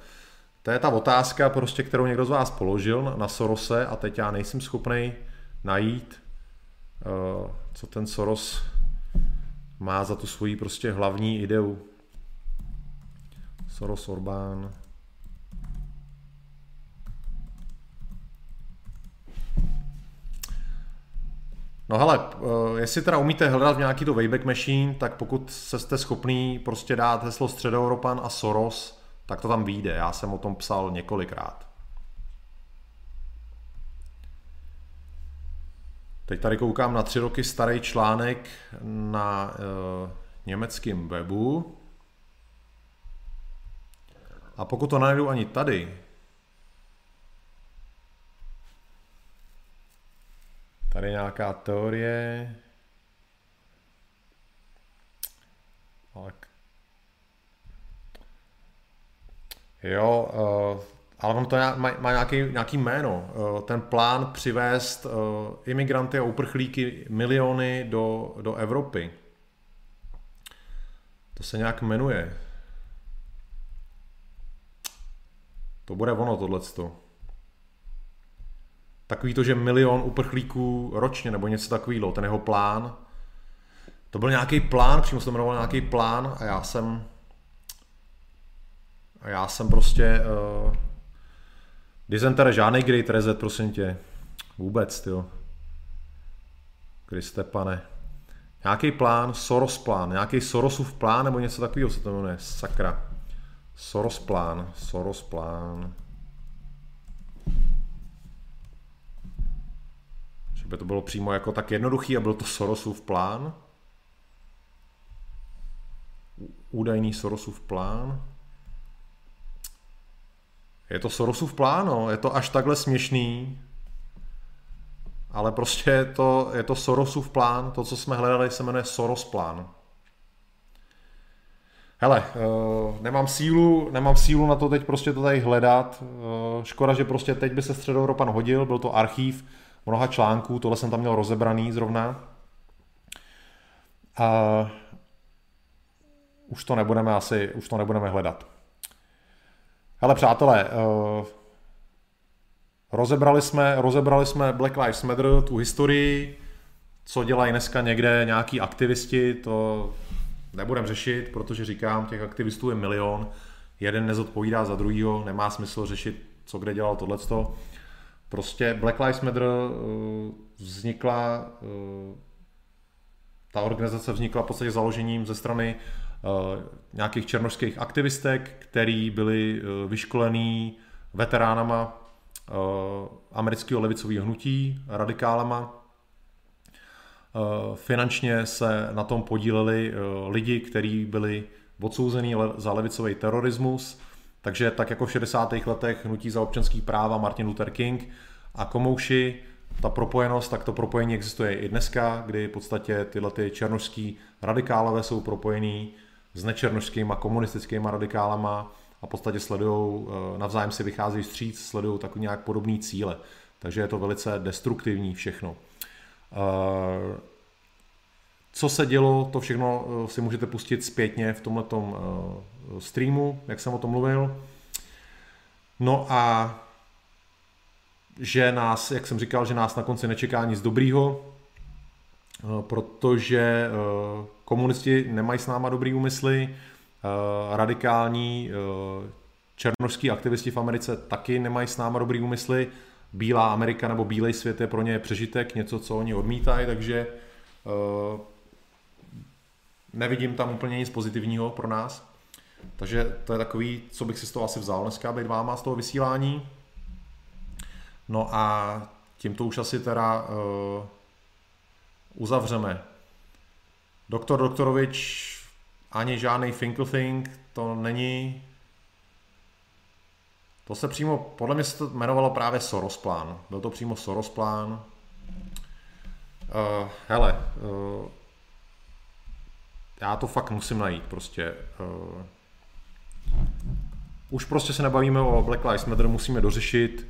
To je ta otázka, prostě, kterou někdo z vás položil na, Sorose a teď já nejsem schopný najít, co ten Soros má za tu svoji prostě hlavní ideu. Soros Orbán. No hele, eh, jestli teda umíte hledat v nějaký to Wayback Machine, tak pokud se jste schopný prostě dát heslo Středoevropan a Soros, tak to tam vyjde. Já jsem o tom psal několikrát. Teď tady koukám na tři roky starý článek na uh, německém webu. A pokud to najdu ani tady, Tady nějaká teorie. Tak. Jo, uh, ale on to má, má nějaký, nějaký jméno. Uh, ten plán přivést uh, imigranty a uprchlíky miliony do, do Evropy. To se nějak jmenuje. To bude ono tohleto. Takový to, že milion uprchlíků ročně nebo něco takového, ten jeho plán. To byl nějaký plán, přímo se to jmenoval nějaký plán a já jsem a já jsem prostě uh, Dizentere, žádný Great Reset, prosím tě. Vůbec, ty. Kriste pane. Nějaký plán, Soros plán, nějaký Sorosův plán nebo něco takového se to jmenuje, sakra. Soros plán, Soros plán. Že by to bylo přímo jako tak jednoduchý a byl to Sorosův plán. Údajný Sorosův plán. Je to Sorosův plán, no. je to až takhle směšný, ale prostě je to, je to Sorosův plán, to, co jsme hledali, se jmenuje Soros plán. Hele, uh, nemám sílu, nemám sílu na to teď prostě to tady hledat. Uh, škoda, že prostě teď by se Středoevropan hodil, byl to archív, mnoha článků, tohle jsem tam měl rozebraný zrovna. A už to nebudeme asi, už to nebudeme hledat. Hele přátelé, uh, rozebrali jsme, rozebrali jsme Black Lives Matter, tu historii, co dělají dneska někde nějaký aktivisti, to nebudem řešit, protože říkám, těch aktivistů je milion, jeden nezodpovídá za druhýho, nemá smysl řešit, co kde dělal tohleto. Prostě Black Lives Matter eh, vznikla, eh, ta organizace vznikla v podstatě založením ze strany eh, nějakých černožských aktivistek, který byli vyškolený veteránama amerického levicového hnutí, radikálama. Finančně se na tom podíleli lidi, kteří byli odsouzení za levicový terorismus takže tak jako v 60. letech hnutí za občanský práva Martin Luther King a Komouši, ta propojenost, tak to propojení existuje i dneska, kdy v podstatě tyhle ty černožský radikálové jsou propojení s nečernožskýma komunistickýma radikálama a v podstatě sledují, eh, navzájem si vycházejí stříc, sledují takový nějak podobný cíle. Takže je to velice destruktivní všechno. Eh, co se dělo, to všechno eh, si můžete pustit zpětně v tomhletom eh, streamu, jak jsem o tom mluvil. No a že nás, jak jsem říkal, že nás na konci nečeká nic dobrýho, protože komunisti nemají s náma dobrý úmysly, radikální černožský aktivisti v Americe taky nemají s náma dobrý úmysly, bílá Amerika nebo bílej svět je pro ně přežitek, něco, co oni odmítají, takže nevidím tam úplně nic pozitivního pro nás. Takže to je takový, co bych si z toho asi vzal dneska, být váma z toho vysílání. No a tímto už asi teda uh, uzavřeme. Doktor Doktorovič ani žádný Finkelfink, to není to se přímo, podle mě se to jmenovalo právě Soros plán. Byl to přímo Soros plán. Uh, hele, uh, já to fakt musím najít prostě. Uh, už prostě se nebavíme o Black Lives Matter, musíme dořešit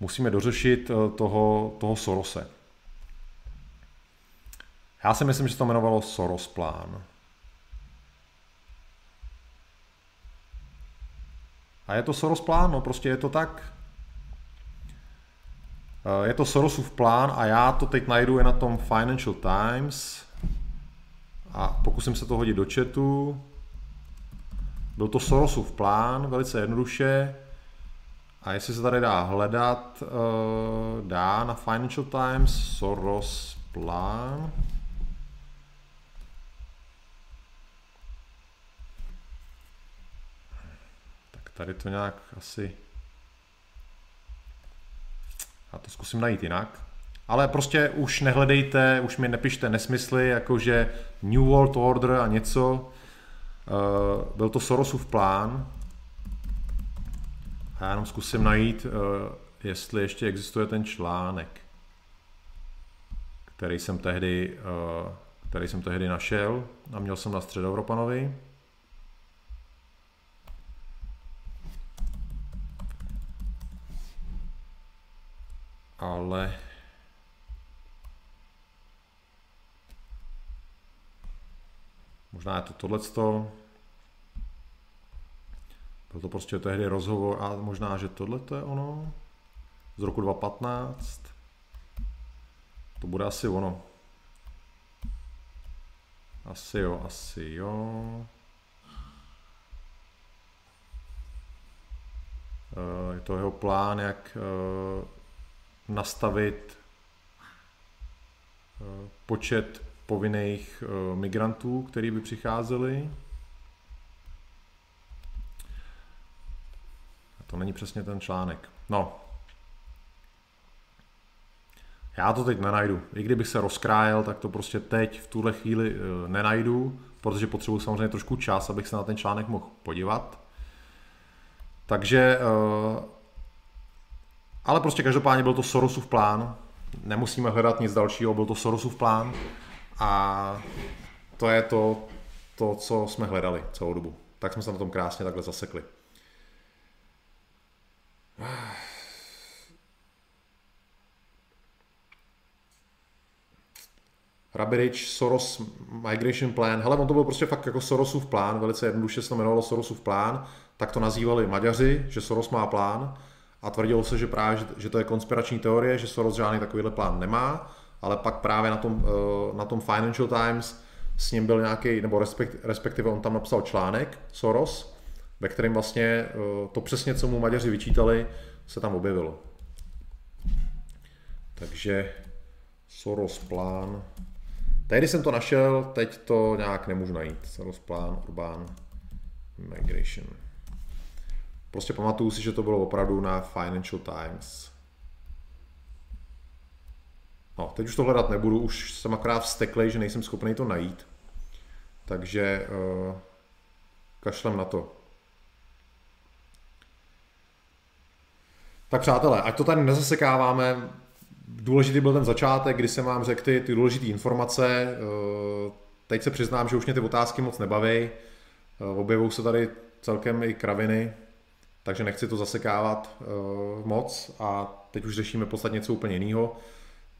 musíme dořešit uh, toho, toho Sorose. Já si myslím, že to jmenovalo Soros plán. A je to Soros plán, no prostě je to tak. Eh, je to Sorosův plán a já to teď najdu i na tom Financial Times a pokusím se to hodit do chatu. Byl to Sorosův plán, velice jednoduše. A jestli se tady dá hledat, eh, dá na Financial Times Soros plán. Tady to nějak asi... Já to zkusím najít jinak. Ale prostě už nehledejte, už mi nepište nesmysly, jakože New World Order a něco. Uh, byl to Sorosův plán. A já jenom zkusím najít, uh, jestli ještě existuje ten článek, který jsem tehdy, uh, který jsem tehdy našel a měl jsem na Středoevropanovi. ale možná je to tohleto. Byl to prostě tehdy rozhovor a možná, že tohle je ono. Z roku 2015. To bude asi ono. Asi jo, asi jo. Eh, je to jeho plán, jak eh, nastavit eh, počet povinných migrantů, který by přicházeli. To není přesně ten článek. No. Já to teď nenajdu. I kdybych se rozkrájel, tak to prostě teď v tuhle chvíli eh, nenajdu, protože potřebuji samozřejmě trošku čas, abych se na ten článek mohl podívat. Takže ale prostě každopádně byl to Sorosův plán, nemusíme hledat nic dalšího, byl to Sorosův plán a to je to, to, co jsme hledali celou dobu. Tak jsme se na tom krásně takhle zasekli. Rabirich, Soros Migration Plan. Hele, on to byl prostě fakt jako Sorosův plán, velice jednoduše se to jmenovalo Sorosův plán, tak to nazývali Maďaři, že Soros má plán. A tvrdilo se, že právě, že to je konspirační teorie, že Soros žádný takovýhle plán nemá, ale pak právě na tom, eh, na tom Financial Times s ním byl nějaký, nebo respektive on tam napsal článek, Soros, ve kterém vlastně eh, to přesně, co mu Maďaři vyčítali, se tam objevilo. Takže Soros plán. Tehdy jsem to našel, teď to nějak nemůžu najít. Soros plán, Urban Migration. Prostě pamatuju si, že to bylo opravdu na Financial Times. No, teď už to hledat nebudu, už jsem akorát vsteklej, že nejsem schopný to najít. Takže uh, kašlem na to. Tak přátelé, ať to tady nezasekáváme, důležitý byl ten začátek, kdy jsem vám řekl ty, ty důležité informace. Uh, teď se přiznám, že už mě ty otázky moc nebaví. Uh, objevují se tady celkem i kraviny, takže nechci to zasekávat uh, moc a teď už řešíme podstatně něco úplně jiného,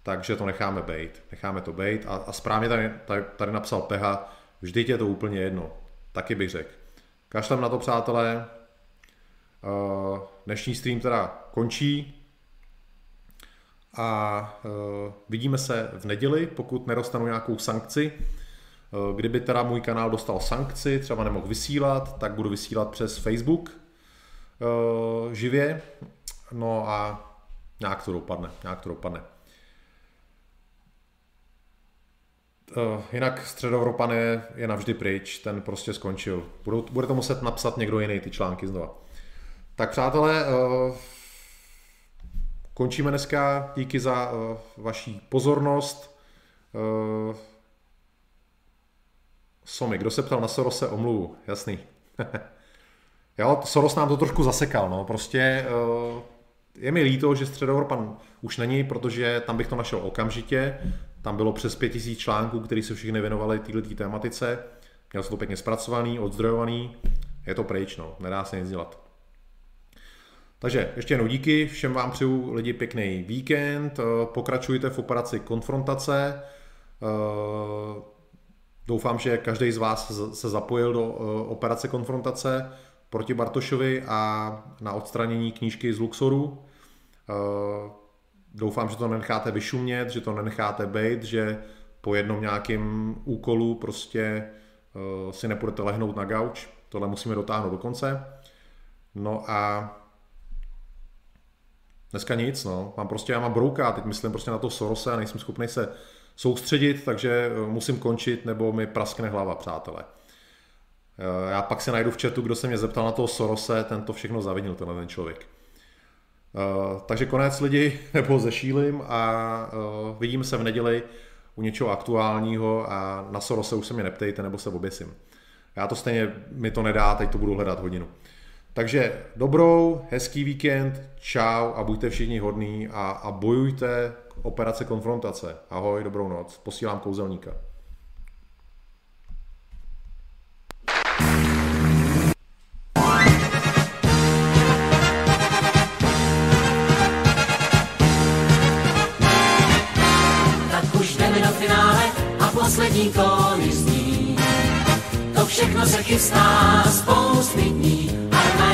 takže to necháme být. Necháme to být a, a správně tady, tady, tady napsal Peha, vždyť je to úplně jedno. Taky bych řekl. Kašlem na to, přátelé. Uh, dnešní stream teda končí. a uh, vidíme se v neděli, pokud nerostanu nějakou sankci. Uh, kdyby teda můj kanál dostal sankci, třeba nemohl vysílat, tak budu vysílat přes Facebook živě. No a nějak to dopadne, nějak to dopadne. Jinak středoevropan je, je navždy pryč, ten prostě skončil. Budou, bude to muset napsat někdo jiný ty články znova. Tak přátelé, uh, končíme dneska. Díky za uh, vaší pozornost. Uh, Somi, kdo se ptal na Sorose, omluvu, jasný. jo, Soros nám to trošku zasekal, no, prostě je mi líto, že Středoevropan už není, protože tam bych to našel okamžitě. Tam bylo přes 5000 článků, které se všichni věnovali této tématice. Měl jsem to pěkně zpracovaný, odzdrojovaný. Je to pryč, no. nedá se nic dělat. Takže ještě jednou díky, všem vám přeju lidi pěkný víkend, eh, pokračujte v operaci konfrontace. Eh, doufám, že každý z vás se zapojil do eh, operace konfrontace proti Bartošovi a na odstranění knížky z Luxoru. Doufám, že to nenecháte vyšumět, že to nenecháte být, že po jednom nějakém úkolu prostě si nepůjdete lehnout na gauč. Tohle musíme dotáhnout do konce. No a Dneska nic, no. Mám prostě, já mám brouka, teď myslím prostě na to Sorose a nejsem schopný se soustředit, takže eh, musím končit, nebo mi praskne hlava, přátelé. Eh, já pak se najdu v chatu, kdo se mě zeptal na toho Sorose, ten to všechno zavinil, tenhle ten člověk. Eh, takže konec lidi, nebo zešílim a vidíme se v neděli u něčeho aktuálního a na Sorose už se mě neptejte, nebo se oběsím. Já to stejně mi to nedá, teď to budu hledat hodinu. Takže dobrou, hezký víkend, čau a buďte všichni hodní a, a bojujte operace konfrontace. Ahoj, dobrou noc, posílám kouzelníka. Tak už jdeme do finále a poslední zní. To všechno se chystá spousty dní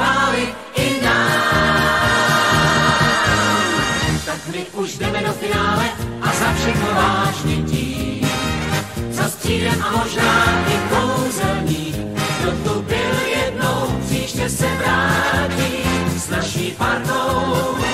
chválit i nám. Tak my už jdeme do finále a za všechno vážně tím. Za střídem a možná i kouzelní. kdo tu byl jednou, příště se vrátí s naší partou.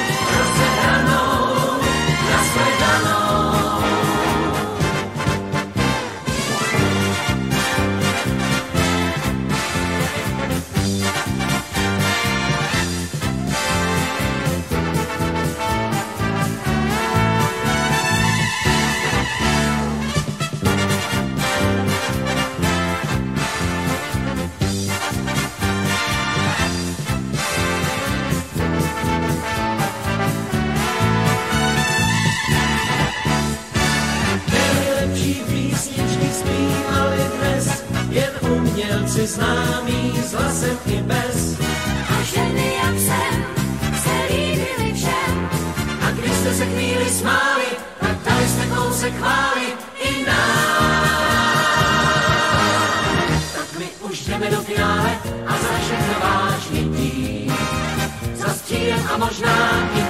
známý z hlasem i bez. A ženy jak jsem se líbili všem. A když jste se chvíli smáli, tak dali jste kousek chváli i nám. Tak my už jdeme do finále a za všechno vážně tím. Za stílem a možná i